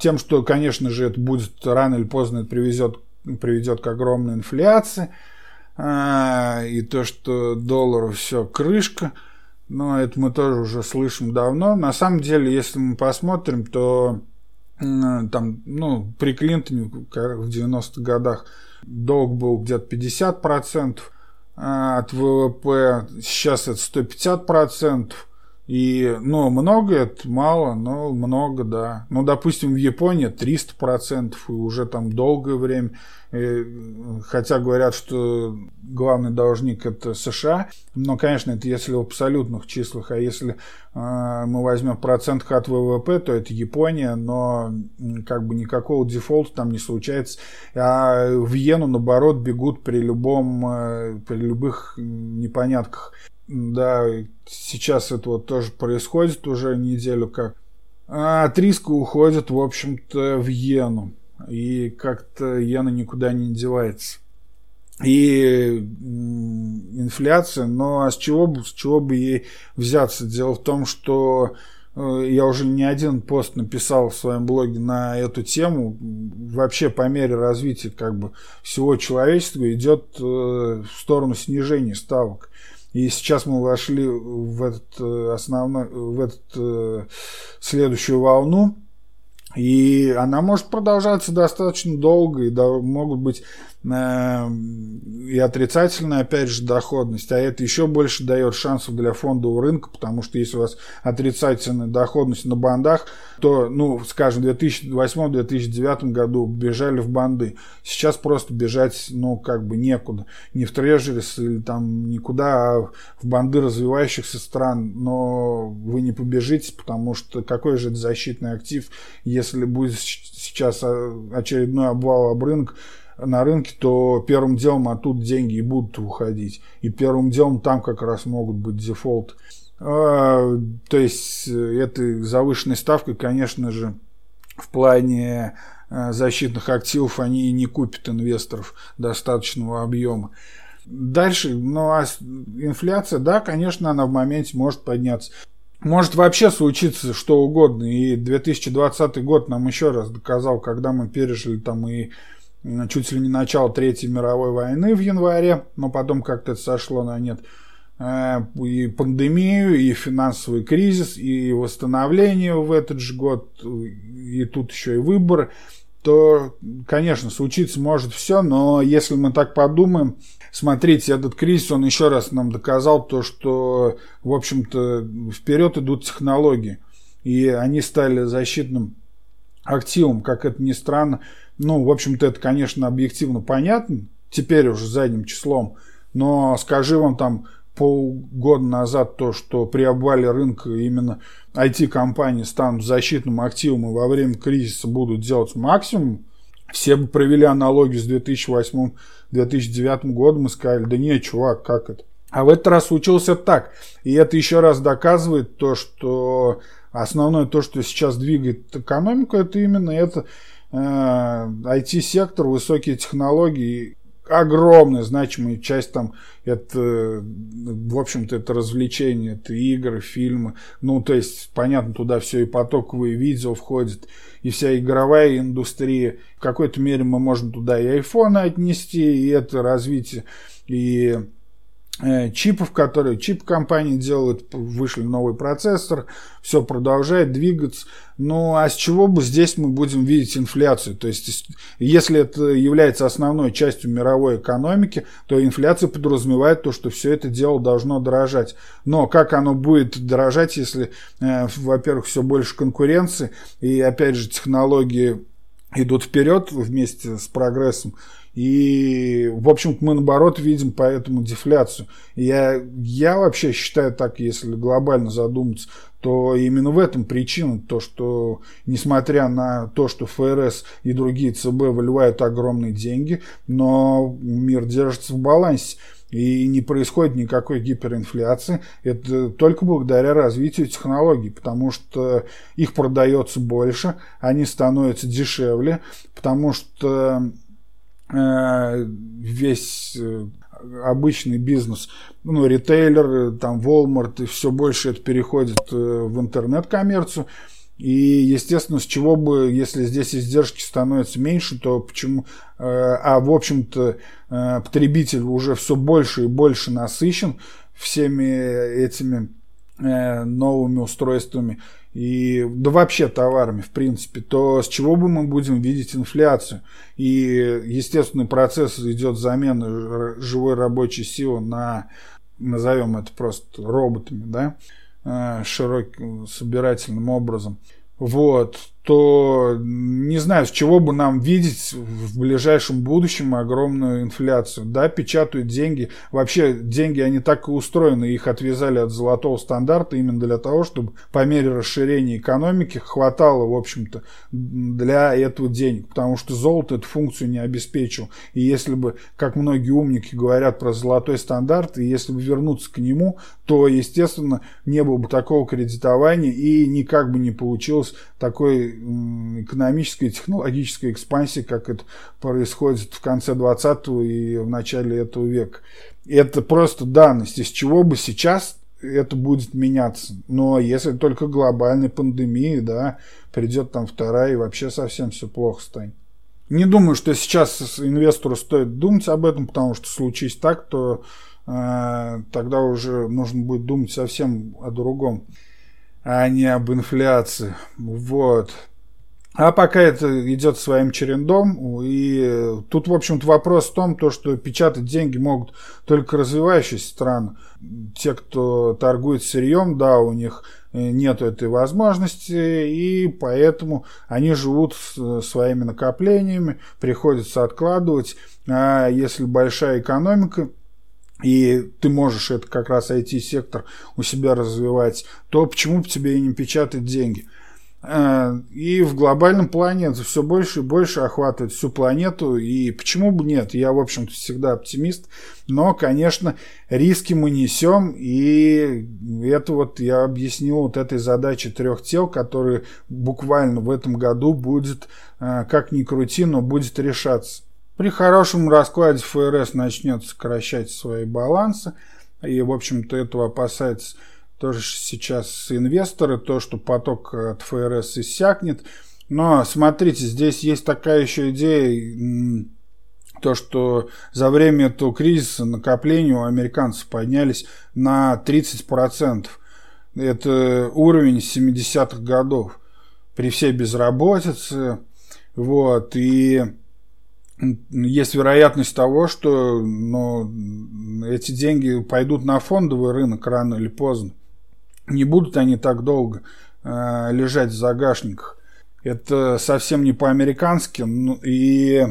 тем, что, конечно же, это будет рано или поздно это приведет, приведет к огромной инфляции – а, и то, что доллару все крышка, но это мы тоже уже слышим давно. На самом деле, если мы посмотрим, то там, ну, при Клинтоне в 90-х годах долг был где-то 50% а, от ВВП, сейчас это 150%. И, ну, много это мало, но много, да. Ну, допустим, в Японии 300%, и уже там долгое время. Э, хотя говорят, что главный должник это США, но, конечно, это если в абсолютных числах, а если э, мы возьмем процент от ВВП, то это Япония, но как бы никакого дефолта там не случается, а в Йену, наоборот, бегут при любом, э, при любых непонятках. Да, сейчас это вот тоже происходит уже неделю как. А от риска уходят, в общем-то, в Йену и как-то Яна никуда не девается. И инфляция, но а с чего, бы, с чего бы ей взяться? Дело в том, что э, я уже не один пост написал в своем блоге на эту тему. Вообще по мере развития как бы всего человечества идет э, в сторону снижения ставок. И сейчас мы вошли в этот э, основной, в этот следующую волну. И она может продолжаться достаточно долго, и могут быть э, и отрицательная, опять же, доходность, а это еще больше дает шансов для фондового рынка, потому что если у вас отрицательная доходность на бандах, то, ну, скажем, в 2008-2009 году бежали в банды. Сейчас просто бежать, ну, как бы некуда. Не в трежерис или там никуда, а в банды развивающихся стран. Но вы не побежите, потому что какой же это защитный актив, если будет сейчас очередной обвал об рынок, на рынке, то первым делом оттуда деньги и будут уходить. И первым делом там как раз могут быть дефолт. А, то есть э, этой завышенной ставкой, конечно же, в плане э, защитных активов они не купят инвесторов достаточного объема. Дальше, ну а инфляция, да, конечно, она в моменте может подняться. Может вообще случиться что угодно. И 2020 год нам еще раз доказал, когда мы пережили там и чуть ли не начало Третьей мировой войны в январе, но потом как-то это сошло на нет, э, и пандемию, и финансовый кризис, и восстановление в этот же год, и тут еще и выборы, то, конечно, случиться может все, но если мы так подумаем, смотрите, этот кризис, он еще раз нам доказал то, что, в общем-то, вперед идут технологии, и они стали защитным активом, как это ни странно, ну, в общем-то, это, конечно, объективно понятно, теперь уже задним числом, но скажи вам там полгода назад то, что при обвале рынка именно IT-компании станут защитным активом и во время кризиса будут делать максимум, все бы провели аналогию с 2008-2009 годом и сказали, да не, чувак, как это? А в этот раз случился так. И это еще раз доказывает то, что основное то, что сейчас двигает экономику, это именно это IT-сектор, э, высокие технологии, огромная значимая часть там это, в общем-то, это развлечение, это игры, фильмы. Ну, то есть, понятно, туда все и потоковые видео входит, и вся игровая индустрия. В какой-то мере мы можем туда и айфоны отнести, и это развитие, и Э, чипов, которые чип компании делают, вышли новый процессор, все продолжает двигаться. Ну, а с чего бы здесь мы будем видеть инфляцию? То есть, если это является основной частью мировой экономики, то инфляция подразумевает то, что все это дело должно дорожать. Но как оно будет дорожать, если, э, во-первых, все больше конкуренции, и, опять же, технологии идут вперед вместе с прогрессом, и, в общем-то, мы, наоборот, видим поэтому дефляцию. Я, я вообще считаю так, если глобально задуматься, то именно в этом причина, то, что, несмотря на то, что ФРС и другие ЦБ выливают огромные деньги, но мир держится в балансе и не происходит никакой гиперинфляции. Это только благодаря развитию технологий, потому что их продается больше, они становятся дешевле, потому что весь э, обычный бизнес, ну, ритейлер, там, Walmart, и все больше это переходит э, в интернет-коммерцию. И, естественно, с чего бы, если здесь издержки становятся меньше, то почему... А, в общем-то, потребитель уже все больше и больше насыщен всеми этими новыми устройствами и да вообще товарами, в принципе, то с чего бы мы будем видеть инфляцию? И естественный процесс идет замена живой рабочей силы на, назовем это просто роботами, да, э, широким собирательным образом. Вот то не знаю, с чего бы нам видеть в ближайшем будущем огромную инфляцию. Да, печатают деньги. Вообще деньги, они так и устроены. Их отвязали от золотого стандарта именно для того, чтобы по мере расширения экономики хватало, в общем-то, для этого денег. Потому что золото эту функцию не обеспечил. И если бы, как многие умники говорят про золотой стандарт, и если бы вернуться к нему, то, естественно, не было бы такого кредитования и никак бы не получилось такой экономической и технологической экспансии, как это происходит в конце 20 и в начале этого века. Это просто данность, из чего бы сейчас это будет меняться. Но если только глобальной пандемии, да, придет там вторая и вообще совсем все плохо станет. Не думаю, что сейчас инвестору стоит думать об этом, потому что случись так, то э, тогда уже нужно будет думать совсем о другом а не об инфляции. Вот. А пока это идет своим чередом, и тут, в общем-то, вопрос в том, то, что печатать деньги могут только развивающиеся страны. Те, кто торгует сырьем, да, у них нет этой возможности, и поэтому они живут своими накоплениями, приходится откладывать. А если большая экономика, и ты можешь это как раз IT-сектор у себя развивать, то почему бы тебе и не печатать деньги? Э, и в глобальном плане это все больше и больше охватывает всю планету. И почему бы нет? Я, в общем-то, всегда оптимист. Но, конечно, риски мы несем. И это вот я объяснил вот этой задачей трех тел, которые буквально в этом году будет, э, как ни крути, но будет решаться. При хорошем раскладе ФРС начнет сокращать свои балансы, и, в общем-то, этого опасаются тоже сейчас инвесторы, то, что поток от ФРС иссякнет. Но смотрите, здесь есть такая еще идея, то, что за время этого кризиса накопления у американцев поднялись на 30%. Это уровень 70-х годов при всей безработице. Вот, и есть вероятность того, что ну, эти деньги пойдут на фондовый рынок рано или поздно. Не будут они так долго э, лежать в загашниках. Это совсем не по-американски. Ну, и э,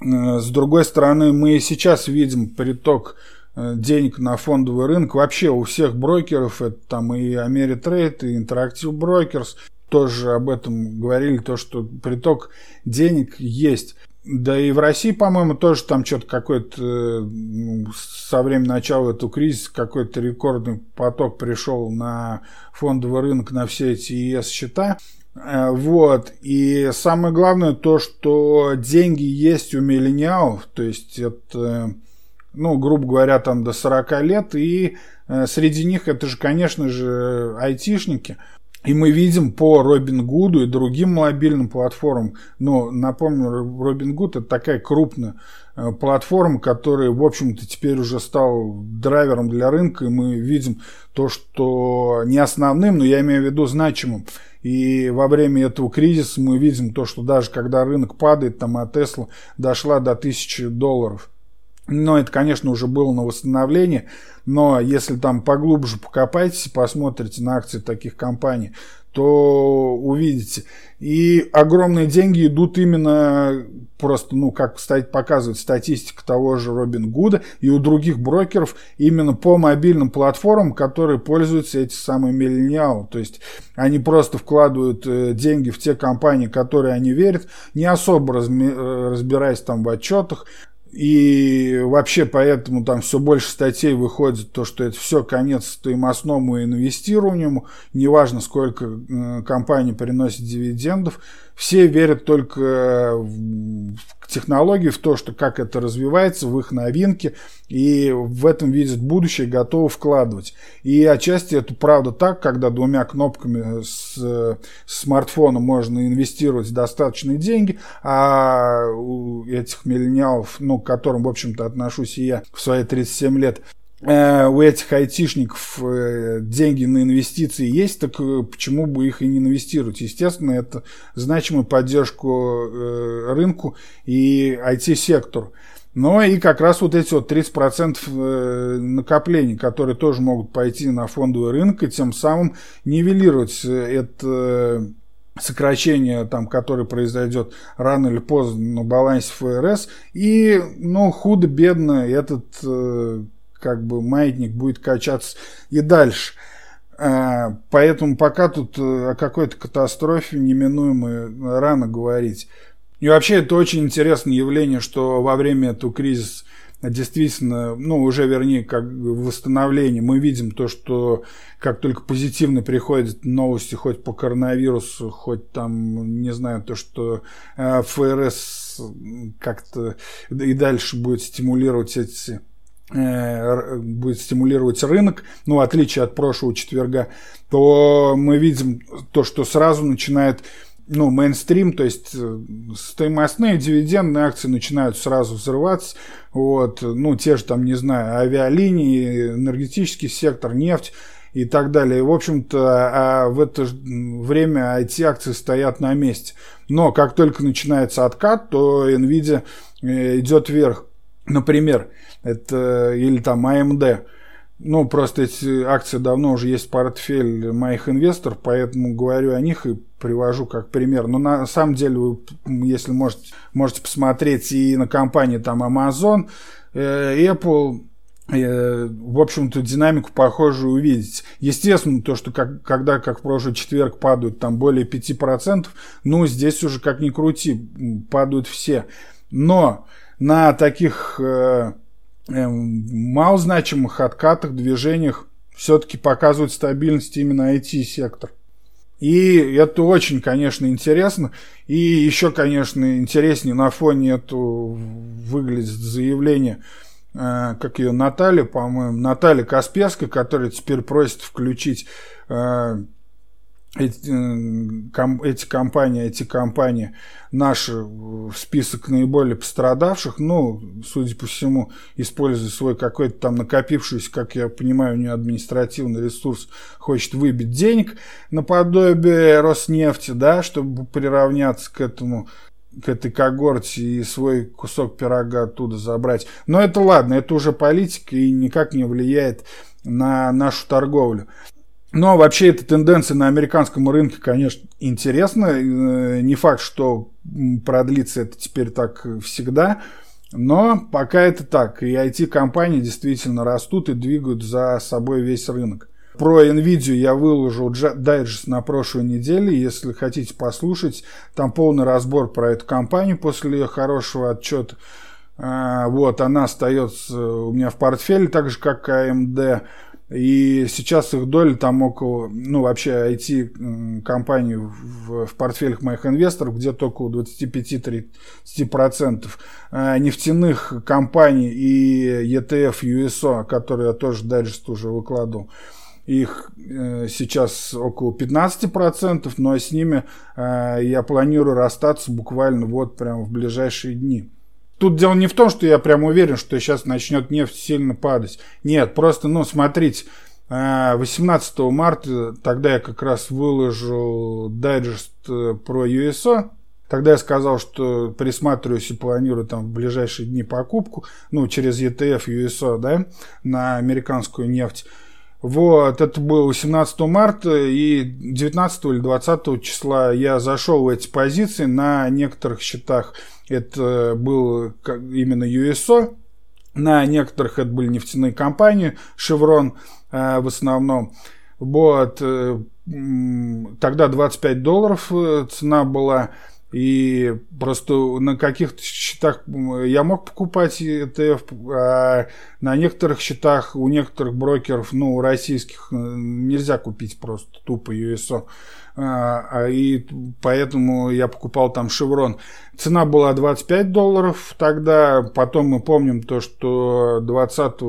с другой стороны, мы сейчас видим приток э, денег на фондовый рынок. Вообще у всех брокеров, это там и Ameritrade, и Interactive Brokers, тоже об этом говорили, то, что приток денег есть. Да и в России, по-моему, тоже там что-то какой-то ну, со времени начала этого кризиса какой-то рекордный поток пришел на фондовый рынок, на все эти ЕС-счета. Э, вот. И самое главное то, что деньги есть у миллениалов, то есть это, ну, грубо говоря, там до 40 лет, и э, среди них это же, конечно же, айтишники. И мы видим по Робин Гуду и другим мобильным платформам, ну, напомню, Робин Гуд это такая крупная э, платформа, которая, в общем-то, теперь уже стал драйвером для рынка, и мы видим то, что не основным, но я имею в виду значимым. И во время этого кризиса мы видим то, что даже когда рынок падает, там, а Тесла дошла до 1000 долларов. Но это, конечно, уже было на восстановление. Но если там поглубже покопаетесь посмотрите на акции таких компаний, то увидите. И огромные деньги идут именно просто, ну, как кстати, показывает статистика того же Робин Гуда и у других брокеров, именно по мобильным платформам, которые пользуются эти самые миллениалы. То есть они просто вкладывают э, деньги в те компании, которые они верят, не особо э, разбираясь там в отчетах, и вообще поэтому там все больше статей выходит, то, что это все конец стоимостному инвестированию, неважно, сколько э, компания приносит дивидендов, все верят только в технологии, в то, что как это развивается, в их новинки, и в этом видят будущее, готовы вкладывать. И отчасти это правда так, когда двумя кнопками с, с смартфона можно инвестировать достаточные деньги, а у этих миллениалов, ну, к которым, в общем-то, отношусь и я в свои 37 лет, у этих айтишников э, деньги на инвестиции есть, так э, почему бы их и не инвестировать? Естественно, это значимую поддержку рынку и IT-сектору. Но и как раз вот эти вот 30% накоплений, которые тоже могут пойти на фондовый рынок, и тем самым нивелировать это сокращение, там, которое произойдет рано или поздно на балансе ФРС. И, ну, худо-бедно этот как бы маятник будет качаться и дальше. А, поэтому пока тут э, о какой-то катастрофе неминуемой рано говорить. И вообще это очень интересное явление, что во время этого кризиса действительно, ну, уже вернее, как восстановление, мы видим то, что как только позитивно приходят новости хоть по коронавирусу, хоть там, не знаю, то, что э, ФРС как-то и дальше будет стимулировать эти будет стимулировать рынок, ну, в отличие от прошлого четверга, то мы видим то, что сразу начинает ну, мейнстрим, то есть э, стоимостные дивидендные акции начинают сразу взрываться, вот, ну, те же там, не знаю, авиалинии, энергетический сектор, нефть и так далее. В общем-то, а в это время эти акции стоят на месте. Но как только начинается откат, то Nvidia э, идет вверх. Например, это или там AMD. Ну, просто эти акции давно уже есть в портфель моих инвесторов, поэтому говорю о них и привожу как пример. Но на самом деле, вы, если можете, можете посмотреть и на компании там Amazon, э, Apple, э, в общем-то, динамику похожую увидеть. Естественно, то, что как, когда, как в прошлый четверг, падают там более 5%, ну, здесь уже как ни крути, падают все. Но на таких э, э, малозначимых откатах, движениях все-таки показывает стабильность именно IT-сектор. И это очень, конечно, интересно. И еще, конечно, интереснее на фоне этого выглядит заявление, э, как ее Наталья, по-моему, Наталья Касперская, которая теперь просит включить э, эти, э, эти компании, эти компании наши в список наиболее пострадавших, ну, судя по всему, используя свой какой-то там накопившийся, как я понимаю, у нее административный ресурс, хочет выбить денег наподобие Роснефти, да, чтобы приравняться к этому к этой когорте и свой кусок пирога оттуда забрать. Но это ладно, это уже политика и никак не влияет на нашу торговлю. Но вообще эта тенденция на американском рынке, конечно, интересна. Э, не факт, что продлится это теперь так всегда. Но пока это так. И IT-компании действительно растут и двигают за собой весь рынок. Про NVIDIA я выложил дайджест на прошлой неделе. Если хотите послушать, там полный разбор про эту компанию после ее хорошего отчета. А, вот, она остается у меня в портфеле, так же как AMD. И сейчас их доля там около, ну вообще IT-компаний в, в портфелях моих инвесторов где-то около 25-30%. А нефтяных компаний и ETF USO, которые я тоже дайджест уже выкладывал, их э, сейчас около 15%, но с ними э, я планирую расстаться буквально вот прямо в ближайшие дни. Тут дело не в том, что я прям уверен, что сейчас начнет нефть сильно падать. Нет, просто, ну, смотрите, 18 э, марта, тогда я как раз выложил дайджест э, про USO, Тогда я сказал, что присматриваюсь и планирую там в ближайшие дни покупку, ну, через ETF USO, да, на американскую нефть. Вот, это было 18 марта, и 19 или 20 числа я зашел в эти позиции на некоторых счетах. Это был именно USO, на некоторых это были нефтяные компании, Chevron э, в основном. Вот, э, тогда 25 долларов э, цена была. И просто на каких-то счетах я мог покупать ETF, а на некоторых счетах у некоторых брокеров, ну, российских, нельзя купить просто тупо USO. А, а, и поэтому я покупал там Шеврон. Цена была 25 долларов тогда, потом мы помним то, что 20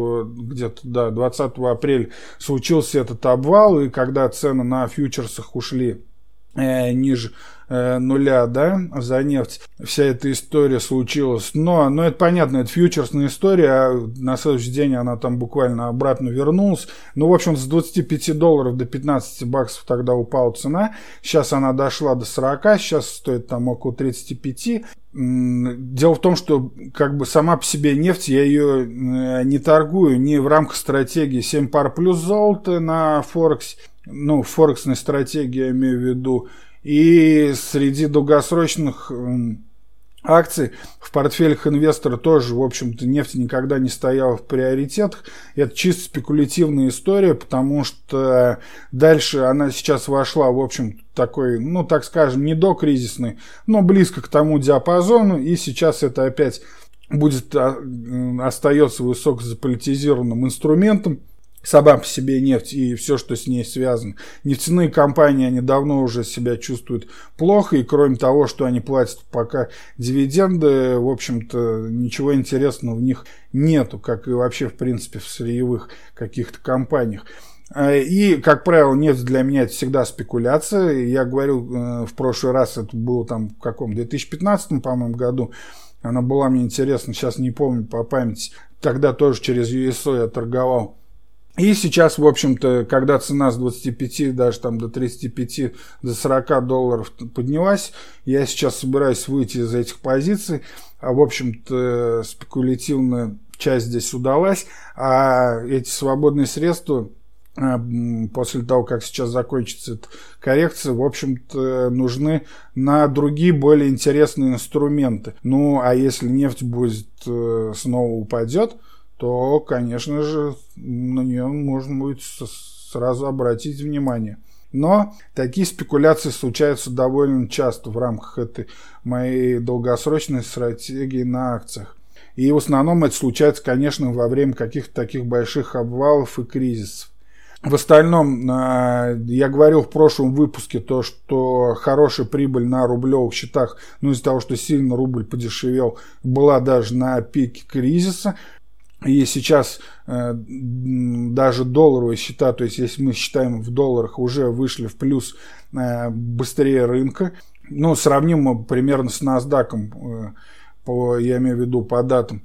где-то, да, 20 апреля случился этот обвал, и когда цены на фьючерсах ушли э, ниже Э, нуля, да, за нефть. Вся эта история случилась. Но, но это понятно, это фьючерсная история, а на следующий день она там буквально обратно вернулась. Ну, в общем, с 25 долларов до 15 баксов тогда упала цена. Сейчас она дошла до 40, сейчас стоит там около 35. Дело в том, что как бы сама по себе нефть, я ее э, не торгую ни в рамках стратегии 7 пар плюс золото на Форексе, ну, форексной стратегии я имею в виду, и среди долгосрочных акций в портфелях инвестора тоже, в общем-то, нефть никогда не стояла в приоритетах. Это чисто спекулятивная история, потому что дальше она сейчас вошла, в общем, такой, ну, так скажем, не до кризисный, но близко к тому диапазону, и сейчас это опять будет, а, остается высоко заполитизированным инструментом, сама по себе нефть и все, что с ней связано. Нефтяные компании, они давно уже себя чувствуют плохо, и кроме того, что они платят пока дивиденды, в общем-то, ничего интересного в них нету, как и вообще, в принципе, в сырьевых каких-то компаниях. А, и, как правило, нефть для меня это всегда спекуляция. Я говорил э, в прошлый раз, это было там в каком, 2015, по-моему, году, она была мне интересна, сейчас не помню по памяти. Тогда тоже через USO я торговал и сейчас, в общем-то, когда цена с 25 даже там до 35, до 40 долларов поднялась, я сейчас собираюсь выйти из этих позиций. А, в общем-то, спекулятивная часть здесь удалась. А эти свободные средства а, после того, как сейчас закончится эта коррекция, в общем-то, нужны на другие более интересные инструменты. Ну, а если нефть будет э, снова упадет, то, конечно же, на нее можно будет сразу обратить внимание. Но такие спекуляции случаются довольно часто в рамках этой моей долгосрочной стратегии на акциях. И в основном это случается, конечно, во время каких-то таких больших обвалов и кризисов. В остальном, а, я говорил в прошлом выпуске то, что хорошая прибыль на рублевых счетах, ну из-за того, что сильно рубль подешевел, была даже на пике кризиса. И сейчас э, даже долларовые счета, то есть если мы считаем в долларах, уже вышли в плюс э, быстрее рынка. Ну, мы примерно с NASDAQ, э, по, я имею в виду по датам.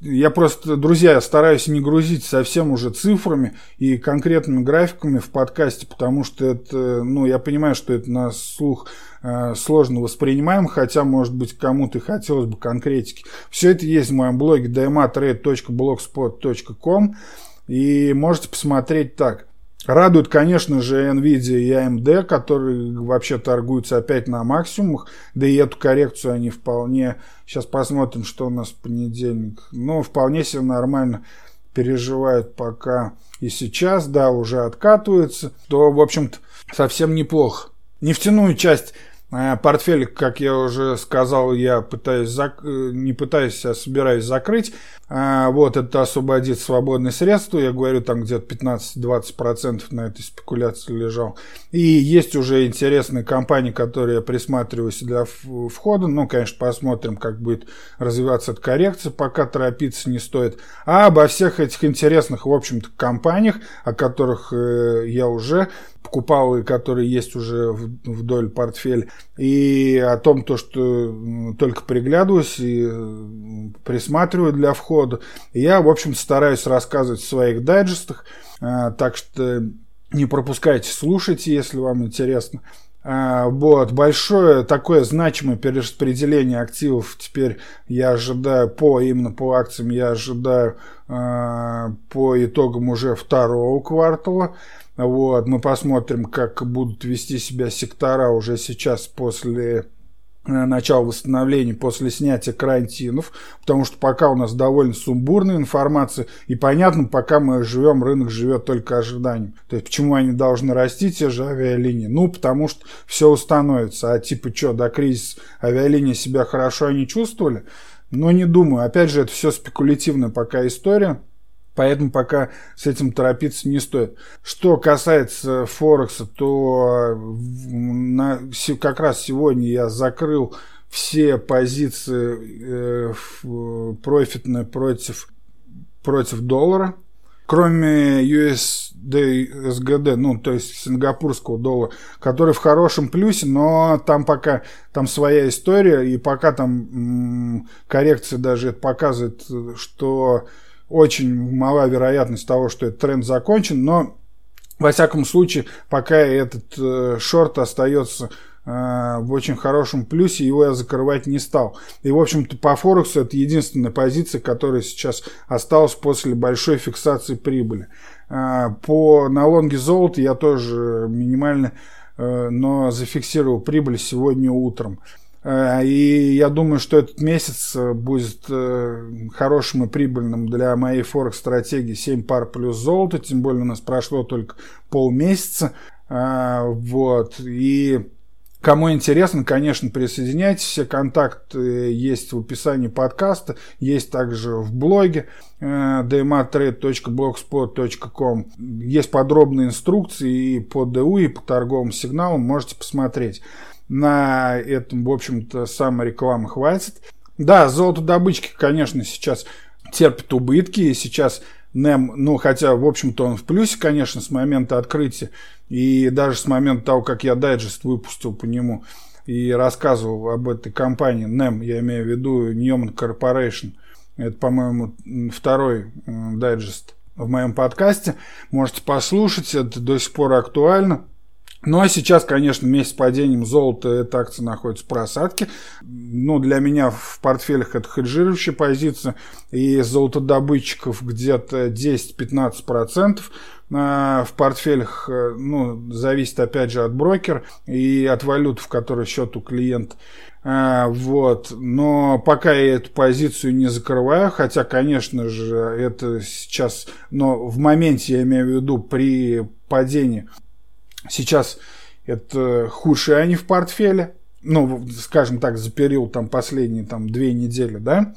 Я просто, друзья, стараюсь не грузить совсем уже цифрами и конкретными графиками в подкасте, потому что это, ну, я понимаю, что это на слух сложно воспринимаем, хотя, может быть, кому-то хотелось бы конкретики. Все это есть в моем блоге dmatrade.blogspot.com и можете посмотреть так. Радует, конечно же, Nvidia и AMD, которые вообще торгуются опять на максимумах. Да и эту коррекцию они вполне... Сейчас посмотрим, что у нас в понедельник. Ну, вполне себе нормально переживают пока и сейчас, да, уже откатываются. То, в общем-то, совсем неплохо. Нефтяную часть Э, портфель, как я уже сказал, я пытаюсь зак... Э, не пытаюсь, а собираюсь закрыть. Э, вот, это освободит свободные средства. Я говорю, там где-то 15-20% на этой спекуляции лежал. И есть уже интересные компании, которые я присматриваюсь для входа. Ну, конечно, посмотрим, как будет развиваться эта коррекция, пока торопиться не стоит. А обо всех этих интересных, в общем-то, компаниях, о которых я уже покупал и которые есть уже вдоль портфеля, и о том, то, что только приглядываюсь и присматриваю для входа. Я, в общем, стараюсь рассказывать в своих дайджестах, а, так что не пропускайте, слушайте, если вам интересно. А, вот, большое такое значимое перераспределение активов теперь я ожидаю по, именно по акциям, я ожидаю э, по итогам уже второго квартала. Вот, мы посмотрим, как будут вести себя сектора уже сейчас после э, начала восстановления после снятия карантинов, потому что пока у нас довольно сумбурная информация, и понятно, пока мы живем, рынок живет только ожиданием. То есть, почему они должны расти, те же авиалинии? Ну, потому что все установится. А типа, что, до кризиса авиалинии себя хорошо они чувствовали? Но не думаю. Опять же, это все спекулятивная пока история. Поэтому пока с этим торопиться не стоит. Что касается Форекса, то на, как раз сегодня я закрыл все позиции э, профитные против, против доллара, кроме USD SGD, ну, то есть сингапурского доллара, который в хорошем плюсе, но там пока там своя история, и пока там м, коррекция даже показывает, что очень мала вероятность того, что этот тренд закончен, но во всяком случае, пока этот э, шорт остается э, в очень хорошем плюсе, его я закрывать не стал. И, в общем-то, по Форексу это единственная позиция, которая сейчас осталась после большой фиксации прибыли. Э, по налонге золота я тоже минимально, э, но зафиксировал прибыль сегодня утром. Э, и я думаю, что этот месяц э, будет э, хорошим и прибыльным для моей форекс-стратегии 7 пар плюс золото, тем более у нас прошло только полмесяца. Вот. И Кому интересно, конечно, присоединяйтесь. Все контакты есть в описании подкаста, есть также в блоге dmatrade.blogspot.com. Есть подробные инструкции и по ДУ, и по торговым сигналам, можете посмотреть на этом, в общем-то, самой рекламы хватит. Да, золотодобычки, конечно, сейчас терпят убытки, и сейчас NEM, ну, хотя, в общем-то, он в плюсе, конечно, с момента открытия, и даже с момента того, как я дайджест выпустил по нему и рассказывал об этой компании NEM, я имею в виду Newman Corporation, это, по-моему, второй дайджест в моем подкасте, можете послушать, это до сих пор актуально. Ну а сейчас, конечно, вместе с падением золота эта акция находится в просадке. Ну, для меня в портфелях это хеджирующая позиция. И золотодобытчиков где-то 10-15%. А, в портфелях, э, ну, зависит опять же от брокера и от валют, в которой счет у клиента. А, вот. Но пока я эту позицию не закрываю, хотя, конечно же, это сейчас, но в моменте, я имею в виду, при падении Сейчас это худшие они в портфеле. Ну, скажем так, за период там последние там две недели, да.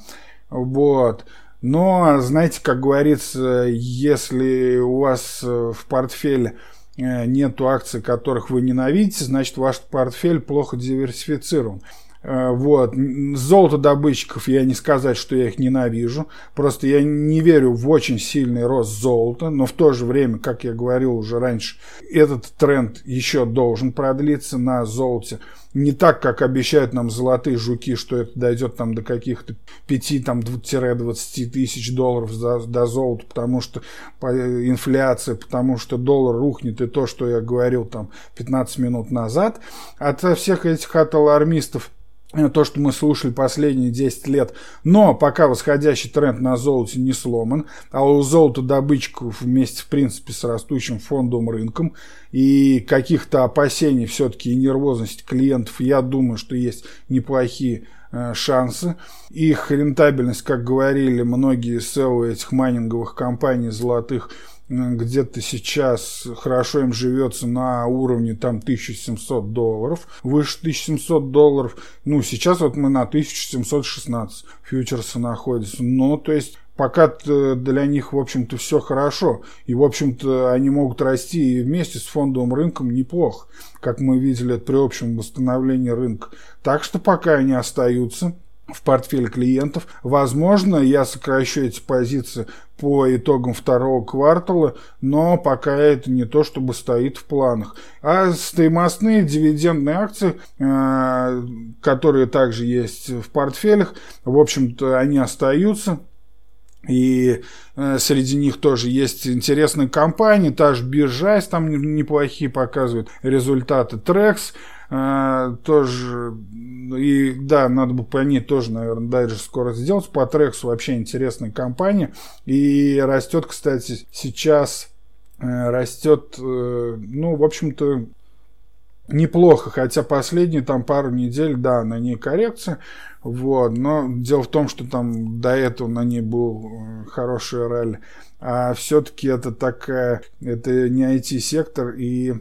Вот. Но, знаете, как говорится, если у вас э, в портфеле э, нету акций, которых вы ненавидите, значит ваш портфель плохо диверсифицирован. Э, вот. Золото добытчиков я не сказать, что я их ненавижу. Просто я не верю в очень сильный рост золота. Но в то же время, как я говорил уже раньше, этот тренд еще должен продлиться на золоте. Не так, как обещают нам золотые жуки, что это дойдет там до каких-то 5-20 тысяч долларов за, до золота, потому что инфляция, потому что доллар рухнет, и то, что я говорил там 15 минут назад. От всех этих от алармистов Э, то, что мы слушали последние 10 лет. Но пока восходящий тренд на золоте не сломан, а у золота добытчиков вместе, в принципе, с растущим фондовым рынком и каких-то опасений все-таки и нервозности клиентов, я думаю, что есть неплохие э, шансы. Их рентабельность, как говорили многие SEO этих майнинговых компаний золотых, где-то сейчас хорошо им живется на уровне там 1700 долларов, выше 1700 долларов. Ну, сейчас вот мы на 1716 фьючерсы находятся. Ну, то есть пока для них, в общем-то, все хорошо. И, в общем-то, они могут расти и вместе с фондовым рынком неплохо, как мы видели при общем восстановлении рынка. Так что пока они остаются в портфель клиентов. Возможно, я сокращу эти позиции по итогам второго квартала, но пока это не то, чтобы стоит в планах. А стоимостные дивидендные акции, э, которые также есть в портфелях, в общем-то, они остаются. И э, среди них тоже есть интересные компании, та же Биржайс там неплохие показывают результаты. Трекс э, тоже, и да, надо бы по ней тоже, наверное, дальше скоро сделать. По Трексу вообще интересная компания. И растет, кстати, сейчас э, растет, э, ну, в общем-то, неплохо, хотя последние там пару недель, да, на ней коррекция, вот, но дело в том, что там до этого на ней был э, хороший ралли, а все-таки это такая, это не IT-сектор, и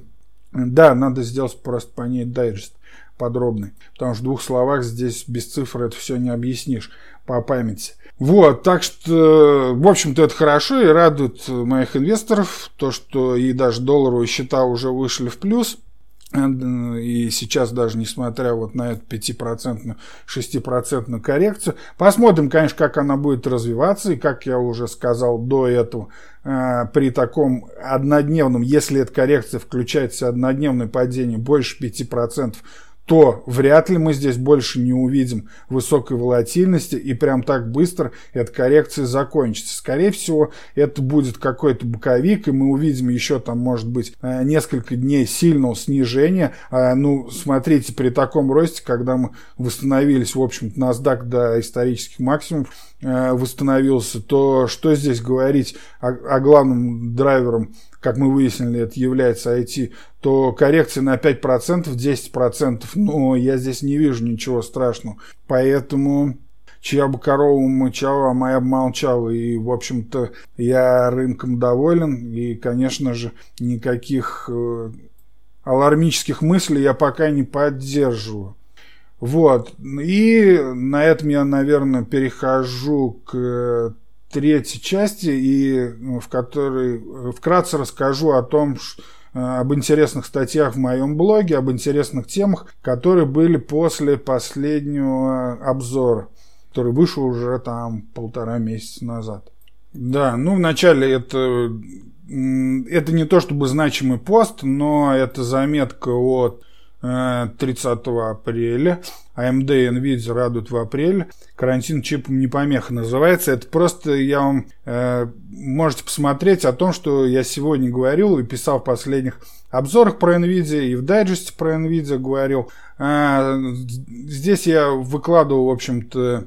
да, надо сделать просто по ней дайджест подробный, потому что в двух словах здесь без цифр это все не объяснишь по памяти. Вот, так что, в общем-то, это хорошо и радует моих инвесторов, то, что и даже долларовые счета уже вышли в плюс – и сейчас даже несмотря вот на эту 5%, 6% коррекцию. Посмотрим, конечно, как она будет развиваться. И как я уже сказал до этого, э, при таком однодневном, если эта коррекция включается однодневное падение больше 5%, то вряд ли мы здесь больше не увидим высокой волатильности и прям так быстро эта коррекция закончится. Скорее всего, это будет какой-то боковик, и мы увидим еще там, может быть, э, несколько дней сильного снижения. А, ну, смотрите, при таком росте, когда мы восстановились, в общем-то, NASDAQ до исторических максимумов, э, восстановился, то что здесь говорить о, о главном драйвером как мы выяснили, это является IT, то коррекция на 5%, 10%, но я здесь не вижу ничего страшного. Поэтому чья бы корова мычала, а моя бы молчала. И, в общем-то, я рынком доволен. И, конечно же, никаких э, алармических мыслей я пока не поддерживаю. Вот. И на этом я, наверное, перехожу к третьей части, и в которой э, вкратце расскажу о том, э, об интересных статьях в моем блоге, об интересных темах, которые были после последнего обзора, который вышел уже там полтора месяца назад. Да, ну вначале это, это не то чтобы значимый пост, но это заметка от 30 э, апреля. AMD и Nvidia радуют в апреле. Карантин чипом не помеха называется. Это просто я вам э, можете посмотреть о том, что я сегодня говорил и писал в последних обзорах про Nvidia и в дайджесте про Nvidia говорил. Э, здесь я выкладывал, в общем-то,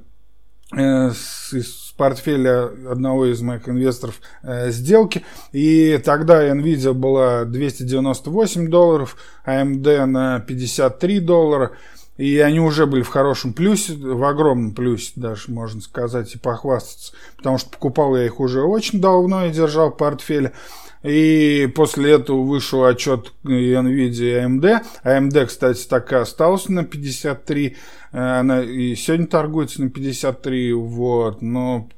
э, из портфеля одного из моих инвесторов э, сделки. И тогда Nvidia была 298 долларов, AMD на 53 доллара. И они уже были в хорошем плюсе, в огромном плюсе даже, можно сказать, и похвастаться. Потому что покупал я их уже очень давно и держал в портфеле. И после этого вышел отчет NVIDIA и AMD. AMD, кстати, так и остался на 53 она и сегодня торгуется на 53, вот, но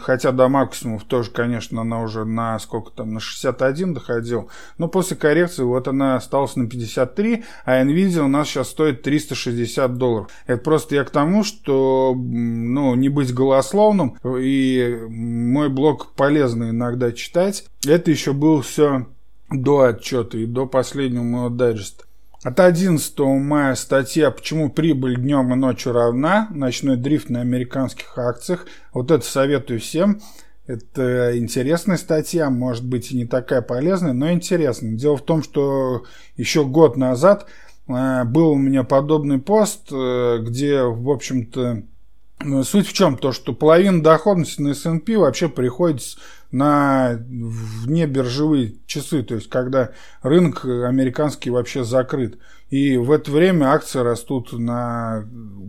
хотя до максимумов тоже, конечно, она уже на сколько там, на 61 доходила, но после коррекции вот она осталась на 53, а Nvidia у нас сейчас стоит 360 долларов. Это просто я к тому, что, ну, не быть голословным, и мой блог полезно иногда читать. Это еще было все до отчета и до последнего моего дайджеста. От 11 мая статья «Почему прибыль днем и ночью равна? Ночной дрифт на американских акциях». Вот это советую всем. Это интересная статья, может быть и не такая полезная, но интересная. Дело в том, что еще год назад э, был у меня подобный пост, э, где, в общем-то, Суть в чем? То, что половина доходности на S&P вообще приходится на внебиржевые часы, то есть когда рынок американский вообще закрыт. И в это время акции растут на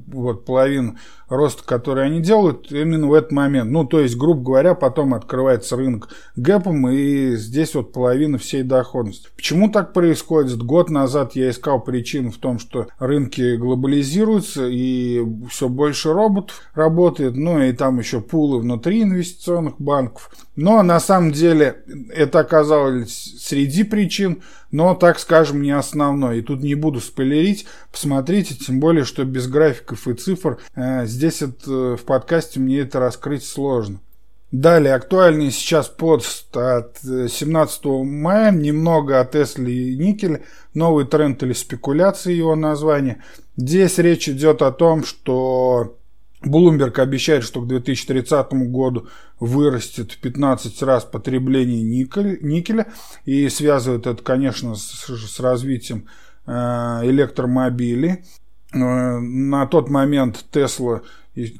вот, половину роста, который они делают, именно в этот момент. Ну, то есть, грубо говоря, потом открывается рынок гэпом, и здесь вот половина всей доходности. Почему так происходит? Год назад я искал причину в том, что рынки глобализируются, и все больше роботов работает, ну, и там еще пулы внутри инвестиционных банков. Но на самом деле это оказалось среди причин, но, так скажем, не основной. И тут не буду спойлерить, посмотрите, тем более, что без графиков и цифр э, здесь это, в подкасте мне это раскрыть сложно. Далее, актуальный сейчас пост от 17 мая, немного о Тесле и никеле, новый тренд или спекуляции его название. Здесь речь идет о том, что Bloomberg обещает, что к 2030 году вырастет в 15 раз потребление никеля и связывает это, конечно, с, с развитием э, электромобилей. Э, на тот момент Tesla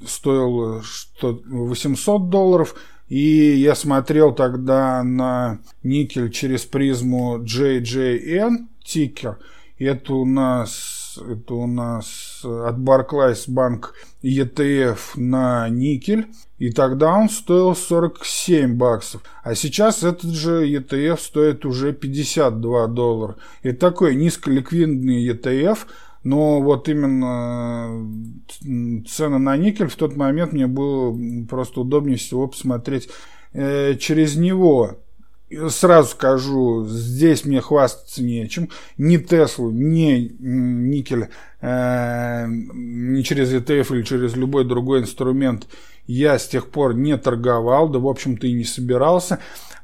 стоил 800 долларов, и я смотрел тогда на никель через призму JJN тикер. Это у нас это у нас от Barclays банк ETF на никель. И тогда он стоил 47 баксов. А сейчас этот же ETF стоит уже 52 доллара. Это такой низколиквидный ETF, но вот именно цена на никель в тот момент мне было просто удобнее всего посмотреть э, через него. Сразу скажу, здесь мне хвастаться нечем. Ни Теслу, ни никель, э, ни через ETF или через любой другой инструмент я с тех пор не торговал, да, в общем-то, и не собирался,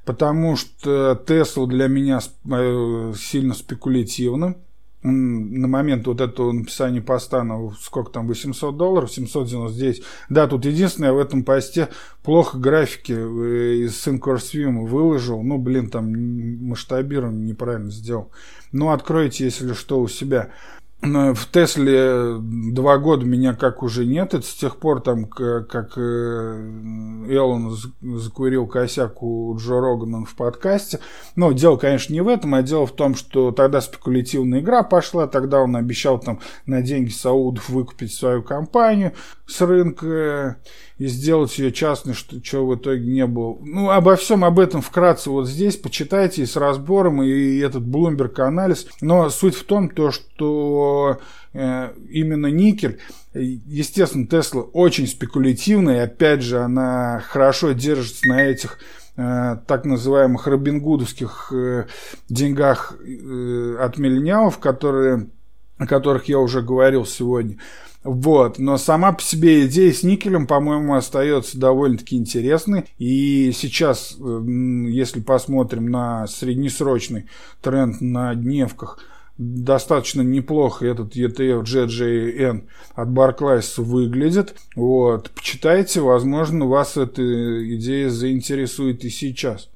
потому что Тесла для меня э, сильно спекулятивна на момент вот этого написания поста на сколько там, 800 долларов, 799. Да, тут единственное, в этом посте плохо графики э, из SyncOrSwim выложил. Ну, блин, там масштабирование неправильно сделал. Ну, откройте, если что, у себя в Тесле два года меня как уже нет. Это с тех пор, там, как э, Эллен закурил косяк у Джо Рогана в подкасте. Но дело, конечно, не в этом, а дело в том, что тогда спекулятивная игра пошла. Тогда он обещал там на деньги саудов выкупить свою компанию с рынка и сделать ее частной, что, чего в итоге не было. Ну, обо всем об этом вкратце вот здесь почитайте и с разбором, и этот Bloomberg анализ. Но суть в том, то, что э, именно никель, естественно, Тесла очень спекулятивная, и опять же, она хорошо держится на этих э, так называемых робингудовских э, деньгах от миллениалов, которые, о которых я уже говорил сегодня. Вот, но сама по себе идея с никелем, по-моему, остается довольно-таки интересной. И сейчас, если посмотрим на среднесрочный тренд на дневках, достаточно неплохо этот ETF JJN от Barclays выглядит. Вот, почитайте, возможно, вас эта идея заинтересует и сейчас.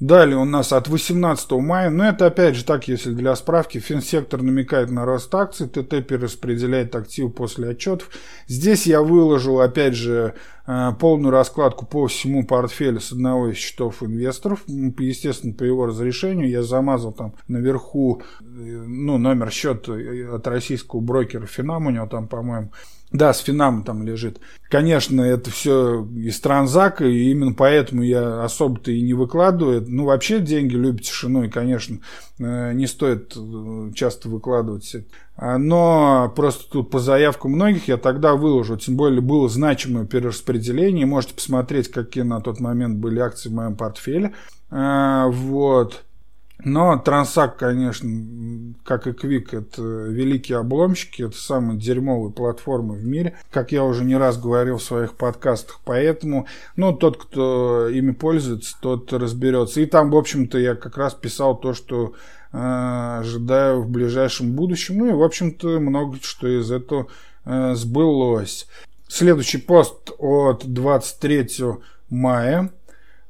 Далее у нас от 18 мая, но это опять же так, если для справки, финсектор намекает на рост акций, ТТ перераспределяет активы после отчетов. Здесь я выложил опять же э, полную раскладку по всему портфелю с одного из счетов инвесторов. Естественно, по его разрешению я замазал там наверху э, ну, номер счета от российского брокера Финам, у него там, по-моему, да, с Финам там лежит. Конечно, это все из транзака, и именно поэтому я особо-то и не выкладываю. Ну, вообще деньги любят тишину, и, конечно, э, не стоит э, часто выкладывать. А, но просто тут по заявкам многих я тогда выложу. Тем более было значимое перераспределение. Можете посмотреть, какие на тот момент были акции в моем портфеле. А, вот. Но Трансак, конечно, как и Quick, это великие обломщики, это самые дерьмовые платформы в мире, как я уже не раз говорил в своих подкастах. Поэтому, ну, тот, кто ими пользуется, тот разберется. И там, в общем-то, я как раз писал то, что э, ожидаю в ближайшем будущем. Ну и, в общем-то, много что из этого э, сбылось. Следующий пост от 23 мая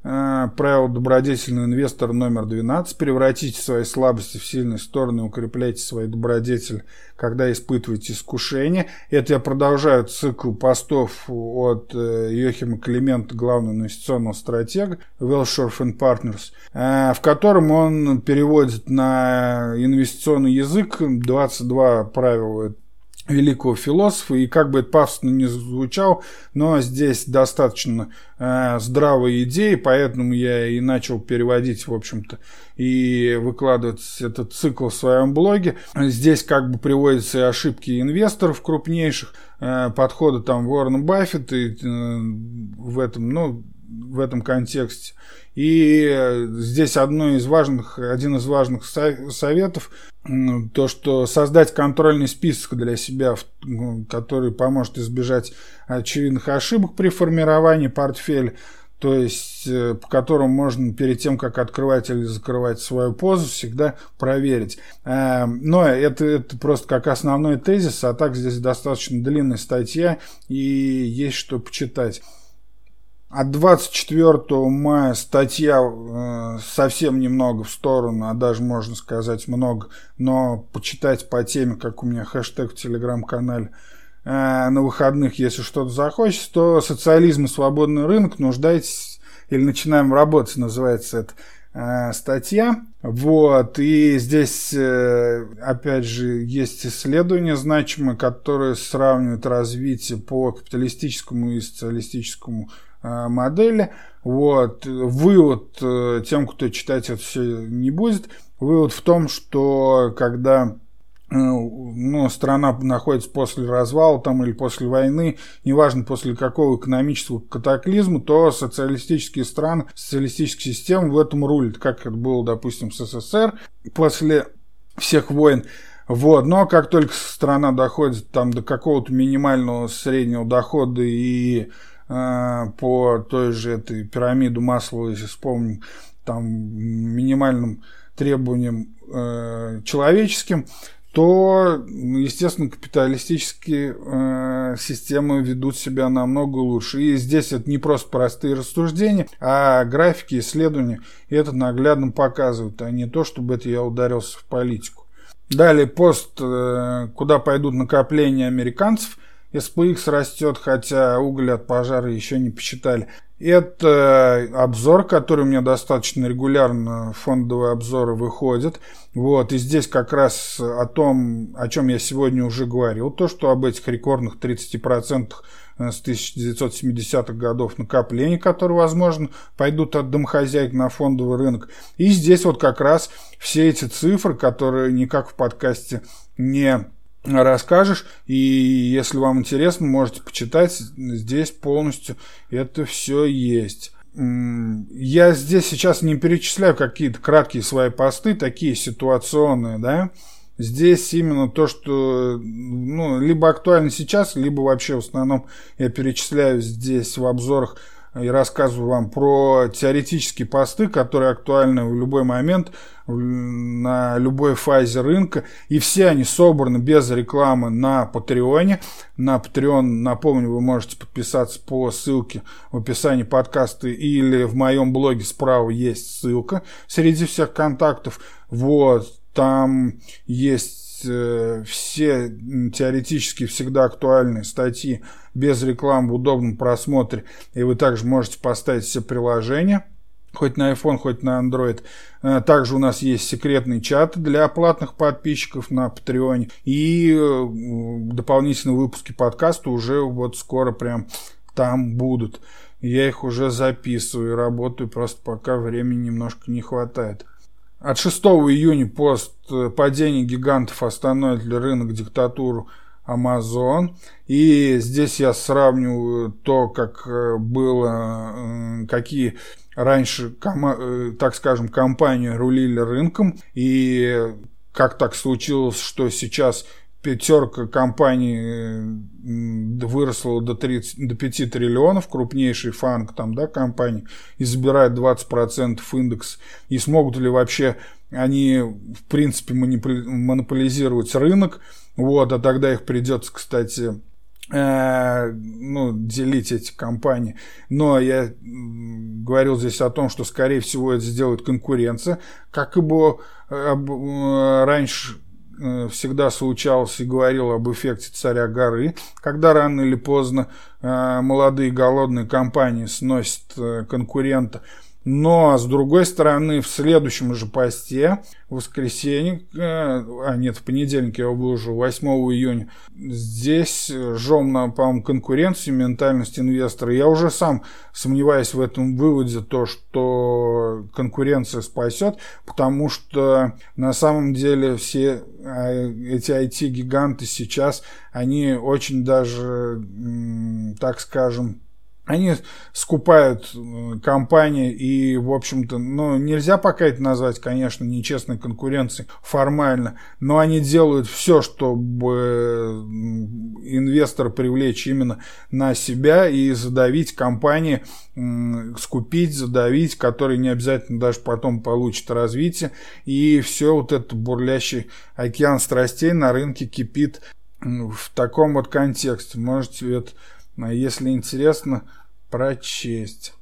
правило добродетельного инвестора номер 12. Превратите свои слабости в сильные стороны, укрепляйте свои добродетели, когда испытываете искушение. Это я продолжаю цикл постов от э, Йохима Климента, главного инвестиционного стратега Wellshore Partners, э, в котором он переводит на инвестиционный язык 22 правила великого философа, и как бы это пафосно не звучал, но здесь достаточно э, здравые идеи, поэтому я и начал переводить, в общем-то, и выкладывать этот цикл в своем блоге. Здесь как бы приводятся и ошибки инвесторов крупнейших, э, подходы там Уоррена Баффета и, э, в этом, ну, в этом контексте. И э, здесь одно из важных, один из важных советов то, что создать контрольный список для себя, который поможет избежать очевидных ошибок при формировании портфеля, то есть э, по которому можно перед тем, как открывать или закрывать свою позу, всегда проверить. Э, но это, это просто как основной тезис, а так здесь достаточно длинная статья и есть что почитать. От 24 мая статья э, совсем немного в сторону, а даже можно сказать много, но почитать по теме, как у меня хэштег в телеграм-канале, э, на выходных, если что-то захочется, то социализм и свободный рынок, нуждаетесь или начинаем работать, называется это э, статья. Вот, и здесь, э, опять же, есть исследования значимые, которые сравнивают развитие по капиталистическому и социалистическому модели. Вот. Вывод э, тем, кто читать это все не будет, вывод в том, что когда э, ну, страна находится после развала там, или после войны, неважно после какого экономического катаклизма, то социалистические страны, социалистические системы в этом рулят, как это было, допустим, в СССР после всех войн. Вот, но как только страна доходит там до какого-то минимального среднего дохода и Э, по той же этой пирамиду Маслова, если вспомним, там минимальным требованиям э, человеческим, то, естественно, капиталистические э, системы ведут себя намного лучше. И здесь это не просто простые рассуждения, а графики, исследования, и это наглядно показывают, а не то, чтобы это я ударился в политику. Далее пост, э, куда пойдут накопления американцев – SPX растет, хотя уголь от пожара еще не посчитали. Это обзор, который у меня достаточно регулярно, фондовые обзоры выходят. Вот, и здесь как раз о том, о чем я сегодня уже говорил, то, что об этих рекордных 30% с 1970-х годов накоплений, которые, возможно, пойдут от домохозяек на фондовый рынок. И здесь вот как раз все эти цифры, которые никак в подкасте не расскажешь. И если вам интересно, можете почитать. Здесь полностью это все есть. Я здесь сейчас не перечисляю какие-то краткие свои посты, такие ситуационные, да. Здесь именно то, что ну, либо актуально сейчас, либо вообще в основном я перечисляю здесь в обзорах и рассказываю вам про теоретические посты, которые актуальны в любой момент, на любой фазе рынка. И все они собраны без рекламы на Патреоне. На Patreon, напомню, вы можете подписаться по ссылке в описании подкаста или в моем блоге справа есть ссылка среди всех контактов. Вот, там есть Э, все теоретически всегда актуальные статьи без рекламы в удобном просмотре. И вы также можете поставить все приложения хоть на iPhone, хоть на Android. Э, также у нас есть секретный чат для платных подписчиков на Patreon. И э, дополнительные выпуски подкаста уже вот скоро прям там будут. Я их уже записываю и работаю, просто пока времени немножко не хватает. От 6 июня пост э, падения гигантов остановит ли рынок диктатуру Amazon. И здесь я сравниваю то, как э, было, э, какие раньше, так скажем, компании рулили рынком, и как так случилось, что сейчас пятерка компаний выросла до, 30, до 5 триллионов, крупнейший фанк там, да, компании, и забирает 20% индекс. И смогут ли вообще они, в принципе, монополизировать рынок? Вот, а тогда их придется, кстати, э, ну, делить эти компании. Но я говорил здесь о том, что, скорее всего, это сделает конкуренция, как и было э, раньше всегда случалось и говорил об эффекте царя горы, когда рано или поздно молодые голодные компании сносят конкурента. Но, с другой стороны, в следующем же посте, в воскресенье, э, а нет, в понедельник я выложу, 8 июня, здесь жжем на, по-моему, конкуренцию, ментальность инвестора. Я уже сам сомневаюсь в этом выводе, то, что конкуренция спасет, потому что на самом деле все а, эти IT-гиганты сейчас, они очень даже, так скажем, они скупают э, компании и, в общем-то, ну, нельзя пока это назвать, конечно, нечестной конкуренцией формально, но они делают все, чтобы инвестора привлечь именно на себя и задавить компании, скупить, задавить, которые не обязательно даже потом получат развитие. И все вот это бурлящий океан страстей на рынке кипит в таком вот контексте. Можете это а если интересно, прочесть.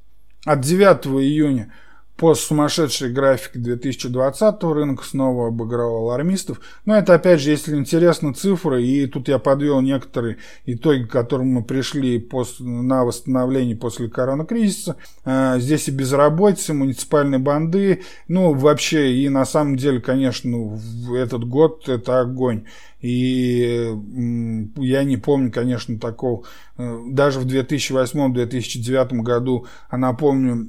От 9 июня по сумасшедшей графике 2020 рынок снова обыграл алармистов. Но это опять же, если интересны цифры, и тут я подвел некоторые итоги, к которым мы пришли после, на восстановление после коронакризиса. А, здесь и безработица, муниципальные банды, ну вообще и на самом деле, конечно, этот год это огонь. И я не помню, конечно, такого. Э, даже в 2008-2009 году, а напомню,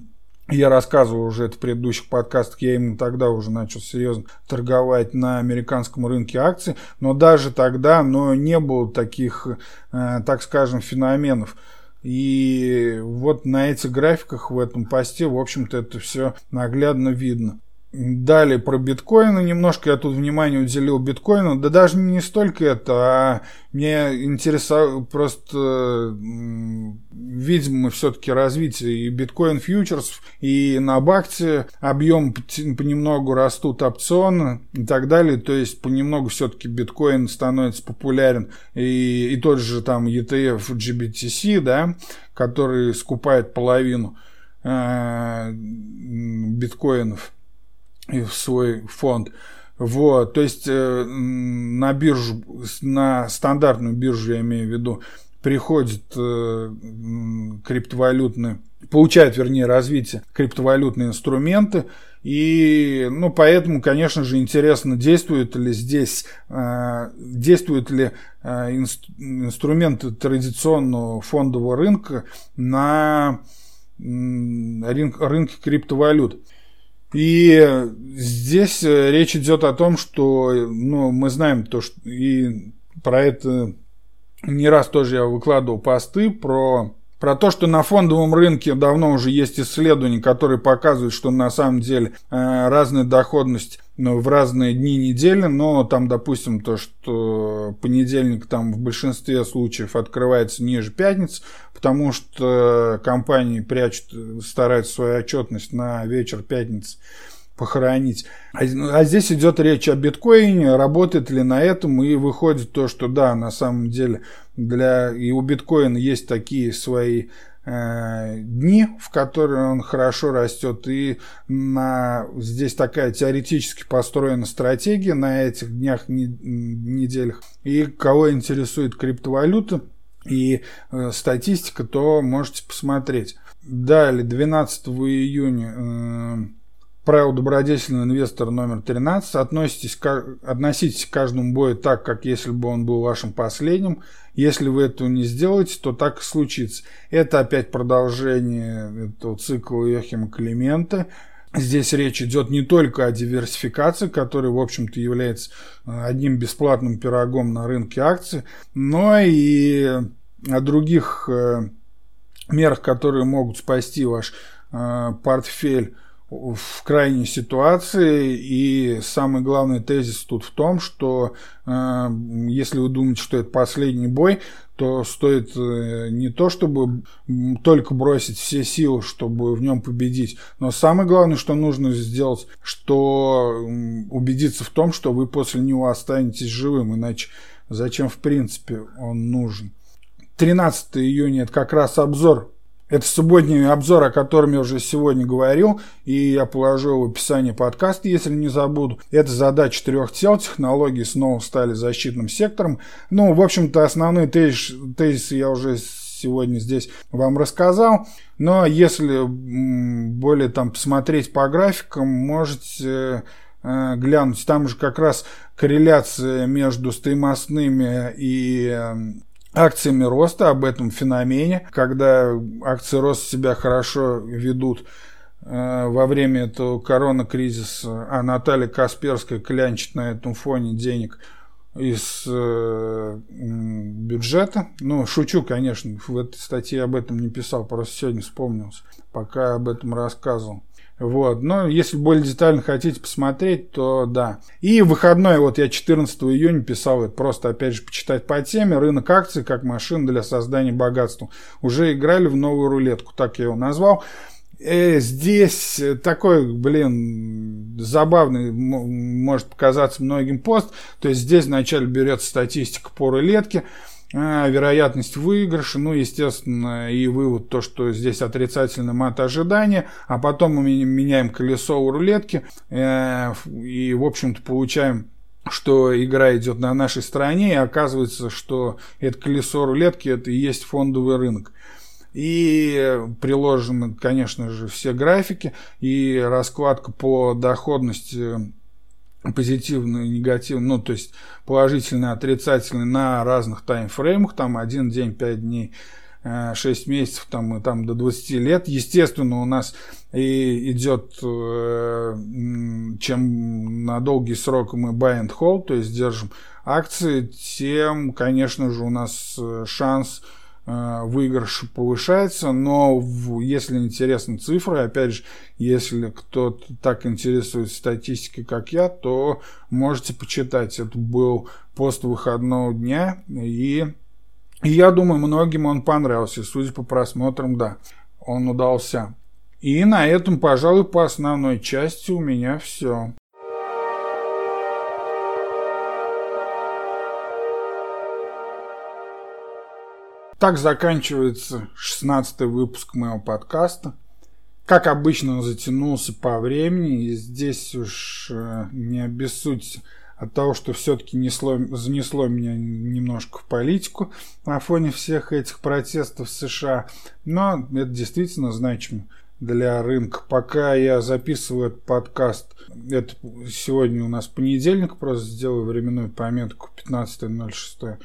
я рассказывал уже это в предыдущих подкастах, я именно тогда уже начал серьезно торговать на американском рынке акций, но даже тогда но не было таких, э, так скажем, феноменов. И вот на этих графиках в этом посте, в общем-то, это все наглядно видно. Далее про биткоины немножко я тут внимание уделил биткоину. Да даже не столько это, а мне интересно просто, видимо, все-таки развитие и биткоин фьючерсов, и на бакте объем понемногу растут опционы и так далее. То есть понемногу все-таки биткоин становится популярен. И, и тот же там ETF GBTC, да, который скупает половину э, биткоинов в свой фонд. Вот, то есть э, на биржу, на стандартную биржу, я имею в виду, приходят э, криптовалютные, получают, вернее, развитие криптовалютные инструменты, и, ну, поэтому, конечно же, интересно, действуют ли здесь, э, действуют ли э, инст, инструменты традиционного фондового рынка на э, рынке криптовалют. И здесь э, речь идет о том, что ну, мы знаем то, что и про это не раз тоже я выкладывал посты про про то, что на фондовом рынке давно уже есть исследования, которые показывают, что на самом деле э, разная доходность ну, в разные дни недели, но там, допустим, то, что понедельник там в большинстве случаев открывается ниже пятницы, потому что компании прячут, стараются свою отчетность на вечер пятницы похоронить. А, а здесь идет речь о биткоине, работает ли на этом, и выходит то, что да, на самом деле для и у биткоина есть такие свои э, дни, в которые он хорошо растет, и на, здесь такая теоретически построена стратегия на этих днях, не, неделях. И кого интересует криптовалюта и э, статистика, то можете посмотреть. Далее, 12 июня э, Правило добродетельного инвестора номер 13. Относитесь, относитесь к каждому бою так, как если бы он был вашим последним. Если вы этого не сделаете, то так и случится. Это опять продолжение этого цикла Йохима Климента. Здесь речь идет не только о диверсификации, которая, в общем-то, является э, одним бесплатным пирогом на рынке акций, но и о других э, мерах, которые могут спасти ваш э, портфель в крайней ситуации. И самый главный тезис тут в том, что э, если вы думаете, что это последний бой, то стоит э, не то, чтобы только бросить все силы, чтобы в нем победить, но самое главное, что нужно сделать, что убедиться в том, что вы после него останетесь живым, иначе зачем в принципе он нужен. 13 июня это как раз обзор это субботний обзор, о котором я уже сегодня говорил, и я положу в описании подкаста, если не забуду. Это задача трех тел, технологии снова стали защитным сектором. Ну, в общем-то, основные тезис, тезисы я уже сегодня здесь вам рассказал. Но если более там посмотреть по графикам, можете э, глянуть. Там же как раз корреляция между стоимостными и э, акциями роста, об этом феномене, когда акции роста себя хорошо ведут э, во время этого корона-кризиса, а Наталья Касперская клянчит на этом фоне денег из э, бюджета. Ну, шучу, конечно, в этой статье об этом не писал, просто сегодня вспомнился, пока об этом рассказывал. Вот. Но если более детально хотите посмотреть, то да. И выходной, вот я 14 июня писал, это просто опять же почитать по теме, рынок акций как машина для создания богатства. Уже играли в новую рулетку, так я его назвал. Э, здесь такой, блин, забавный может показаться многим пост. То есть здесь вначале берется статистика по рулетке, вероятность выигрыша, ну, естественно, и вывод то, что здесь отрицательный мат ожидания, а потом мы меняем колесо у рулетки э, и, в общем-то, получаем что игра идет на нашей стороне, и оказывается, что это колесо рулетки, это и есть фондовый рынок. И приложены, конечно же, все графики и раскладка по доходности позитивный, негативный, ну, то есть положительный, отрицательный на разных таймфреймах, там один день, пять дней, 6 э, месяцев, там, и там до 20 лет. Естественно, у нас и идет, э, чем на долгий срок мы buy and hold, то есть держим акции, тем, конечно же, у нас э, шанс выигрыш повышается, но если интересны цифры, опять же, если кто-то так интересует статистикой, как я, то можете почитать. Это был пост выходного дня, и, и я думаю, многим он понравился. Судя по просмотрам, да, он удался. И на этом, пожалуй, по основной части у меня все. Так заканчивается 16 выпуск моего подкаста. Как обычно, он затянулся по времени, и здесь уж э, не обессудьте от того, что все-таки несло, занесло меня немножко в политику на фоне всех этих протестов в США. Но это действительно значимо для рынка. Пока я записываю этот подкаст, это сегодня у нас понедельник, просто сделаю временную пометку 15.06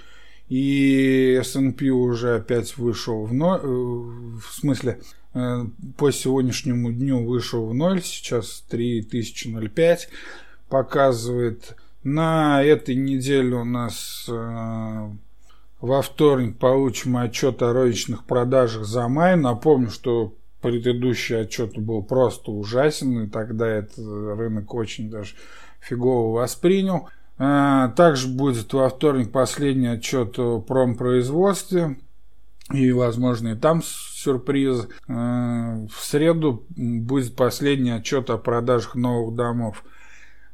и S&P уже опять вышел в ноль, э, в смысле, э, по сегодняшнему дню вышел в ноль, сейчас 3005 показывает. На этой неделе у нас э, во вторник получим отчет о розничных продажах за май. Напомню, что предыдущий отчет был просто ужасен, и тогда этот рынок очень даже фигово воспринял. А, также будет во вторник последний отчет о промпроизводстве. И, возможно, и там сюрприз. А, в среду будет последний отчет о продажах новых домов.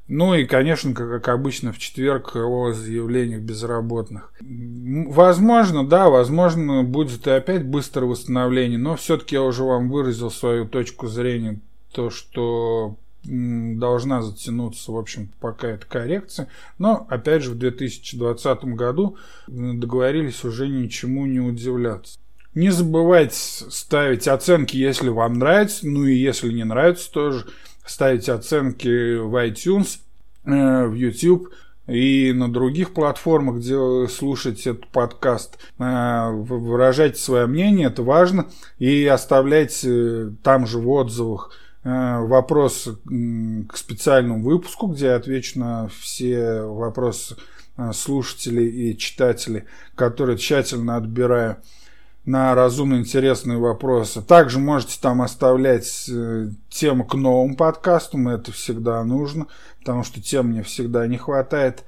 Ну и, конечно, как, обычно, в четверг о заявлениях безработных. Возможно, да, возможно, будет и опять быстрое восстановление, но все-таки я уже вам выразил свою точку зрения, то, что должна затянуться, в общем, пока это коррекция. Но, опять же, в 2020 году договорились уже ничему не удивляться. Не забывайте ставить оценки, если вам нравится, ну и если не нравится, тоже ставить оценки в iTunes, э, в YouTube и на других платформах, где вы слушаете этот подкаст. Э, выражайте свое мнение, это важно, и оставляйте там же в отзывах Э, вопрос к специальному выпуску, где я отвечу на все вопросы э, слушателей и читателей, которые тщательно отбираю на разумно интересные вопросы. Также можете там оставлять э, темы к новым подкастам, это всегда нужно, потому что тем мне всегда не хватает.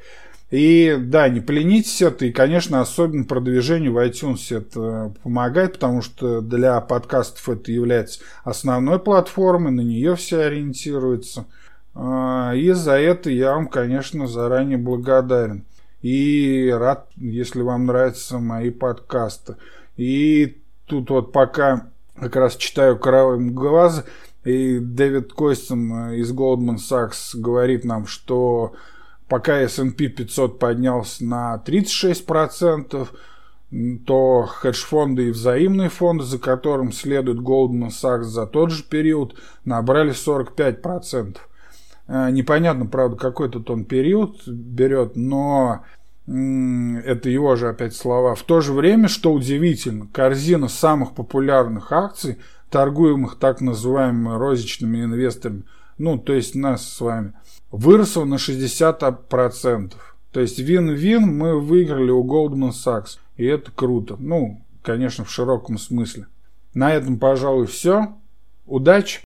И да, не поленитесь это, и, конечно, особенно продвижению в iTunes это помогает, потому что для подкастов это является основной платформой, на нее все ориентируются. А, и за это я вам, конечно, заранее благодарен. И рад, если вам нравятся мои подкасты. И тут вот пока как раз читаю «Коралловым глаз», и Дэвид Костин из Goldman Sachs говорит нам, что пока S&P 500 поднялся на 36%, то хедж-фонды и взаимные фонды, за которым следует Goldman Sachs за тот же период, набрали 45%. Э, непонятно, правда, какой тут он период берет, но это его же опять слова. В то же время, что удивительно, корзина самых популярных акций, торгуемых так называемыми розничными инвесторами, ну, то есть нас с вами, выросла на 60%. То есть вин-вин мы выиграли у Goldman Sachs. И это круто. Ну, конечно, в широком смысле. На этом, пожалуй, все. Удачи!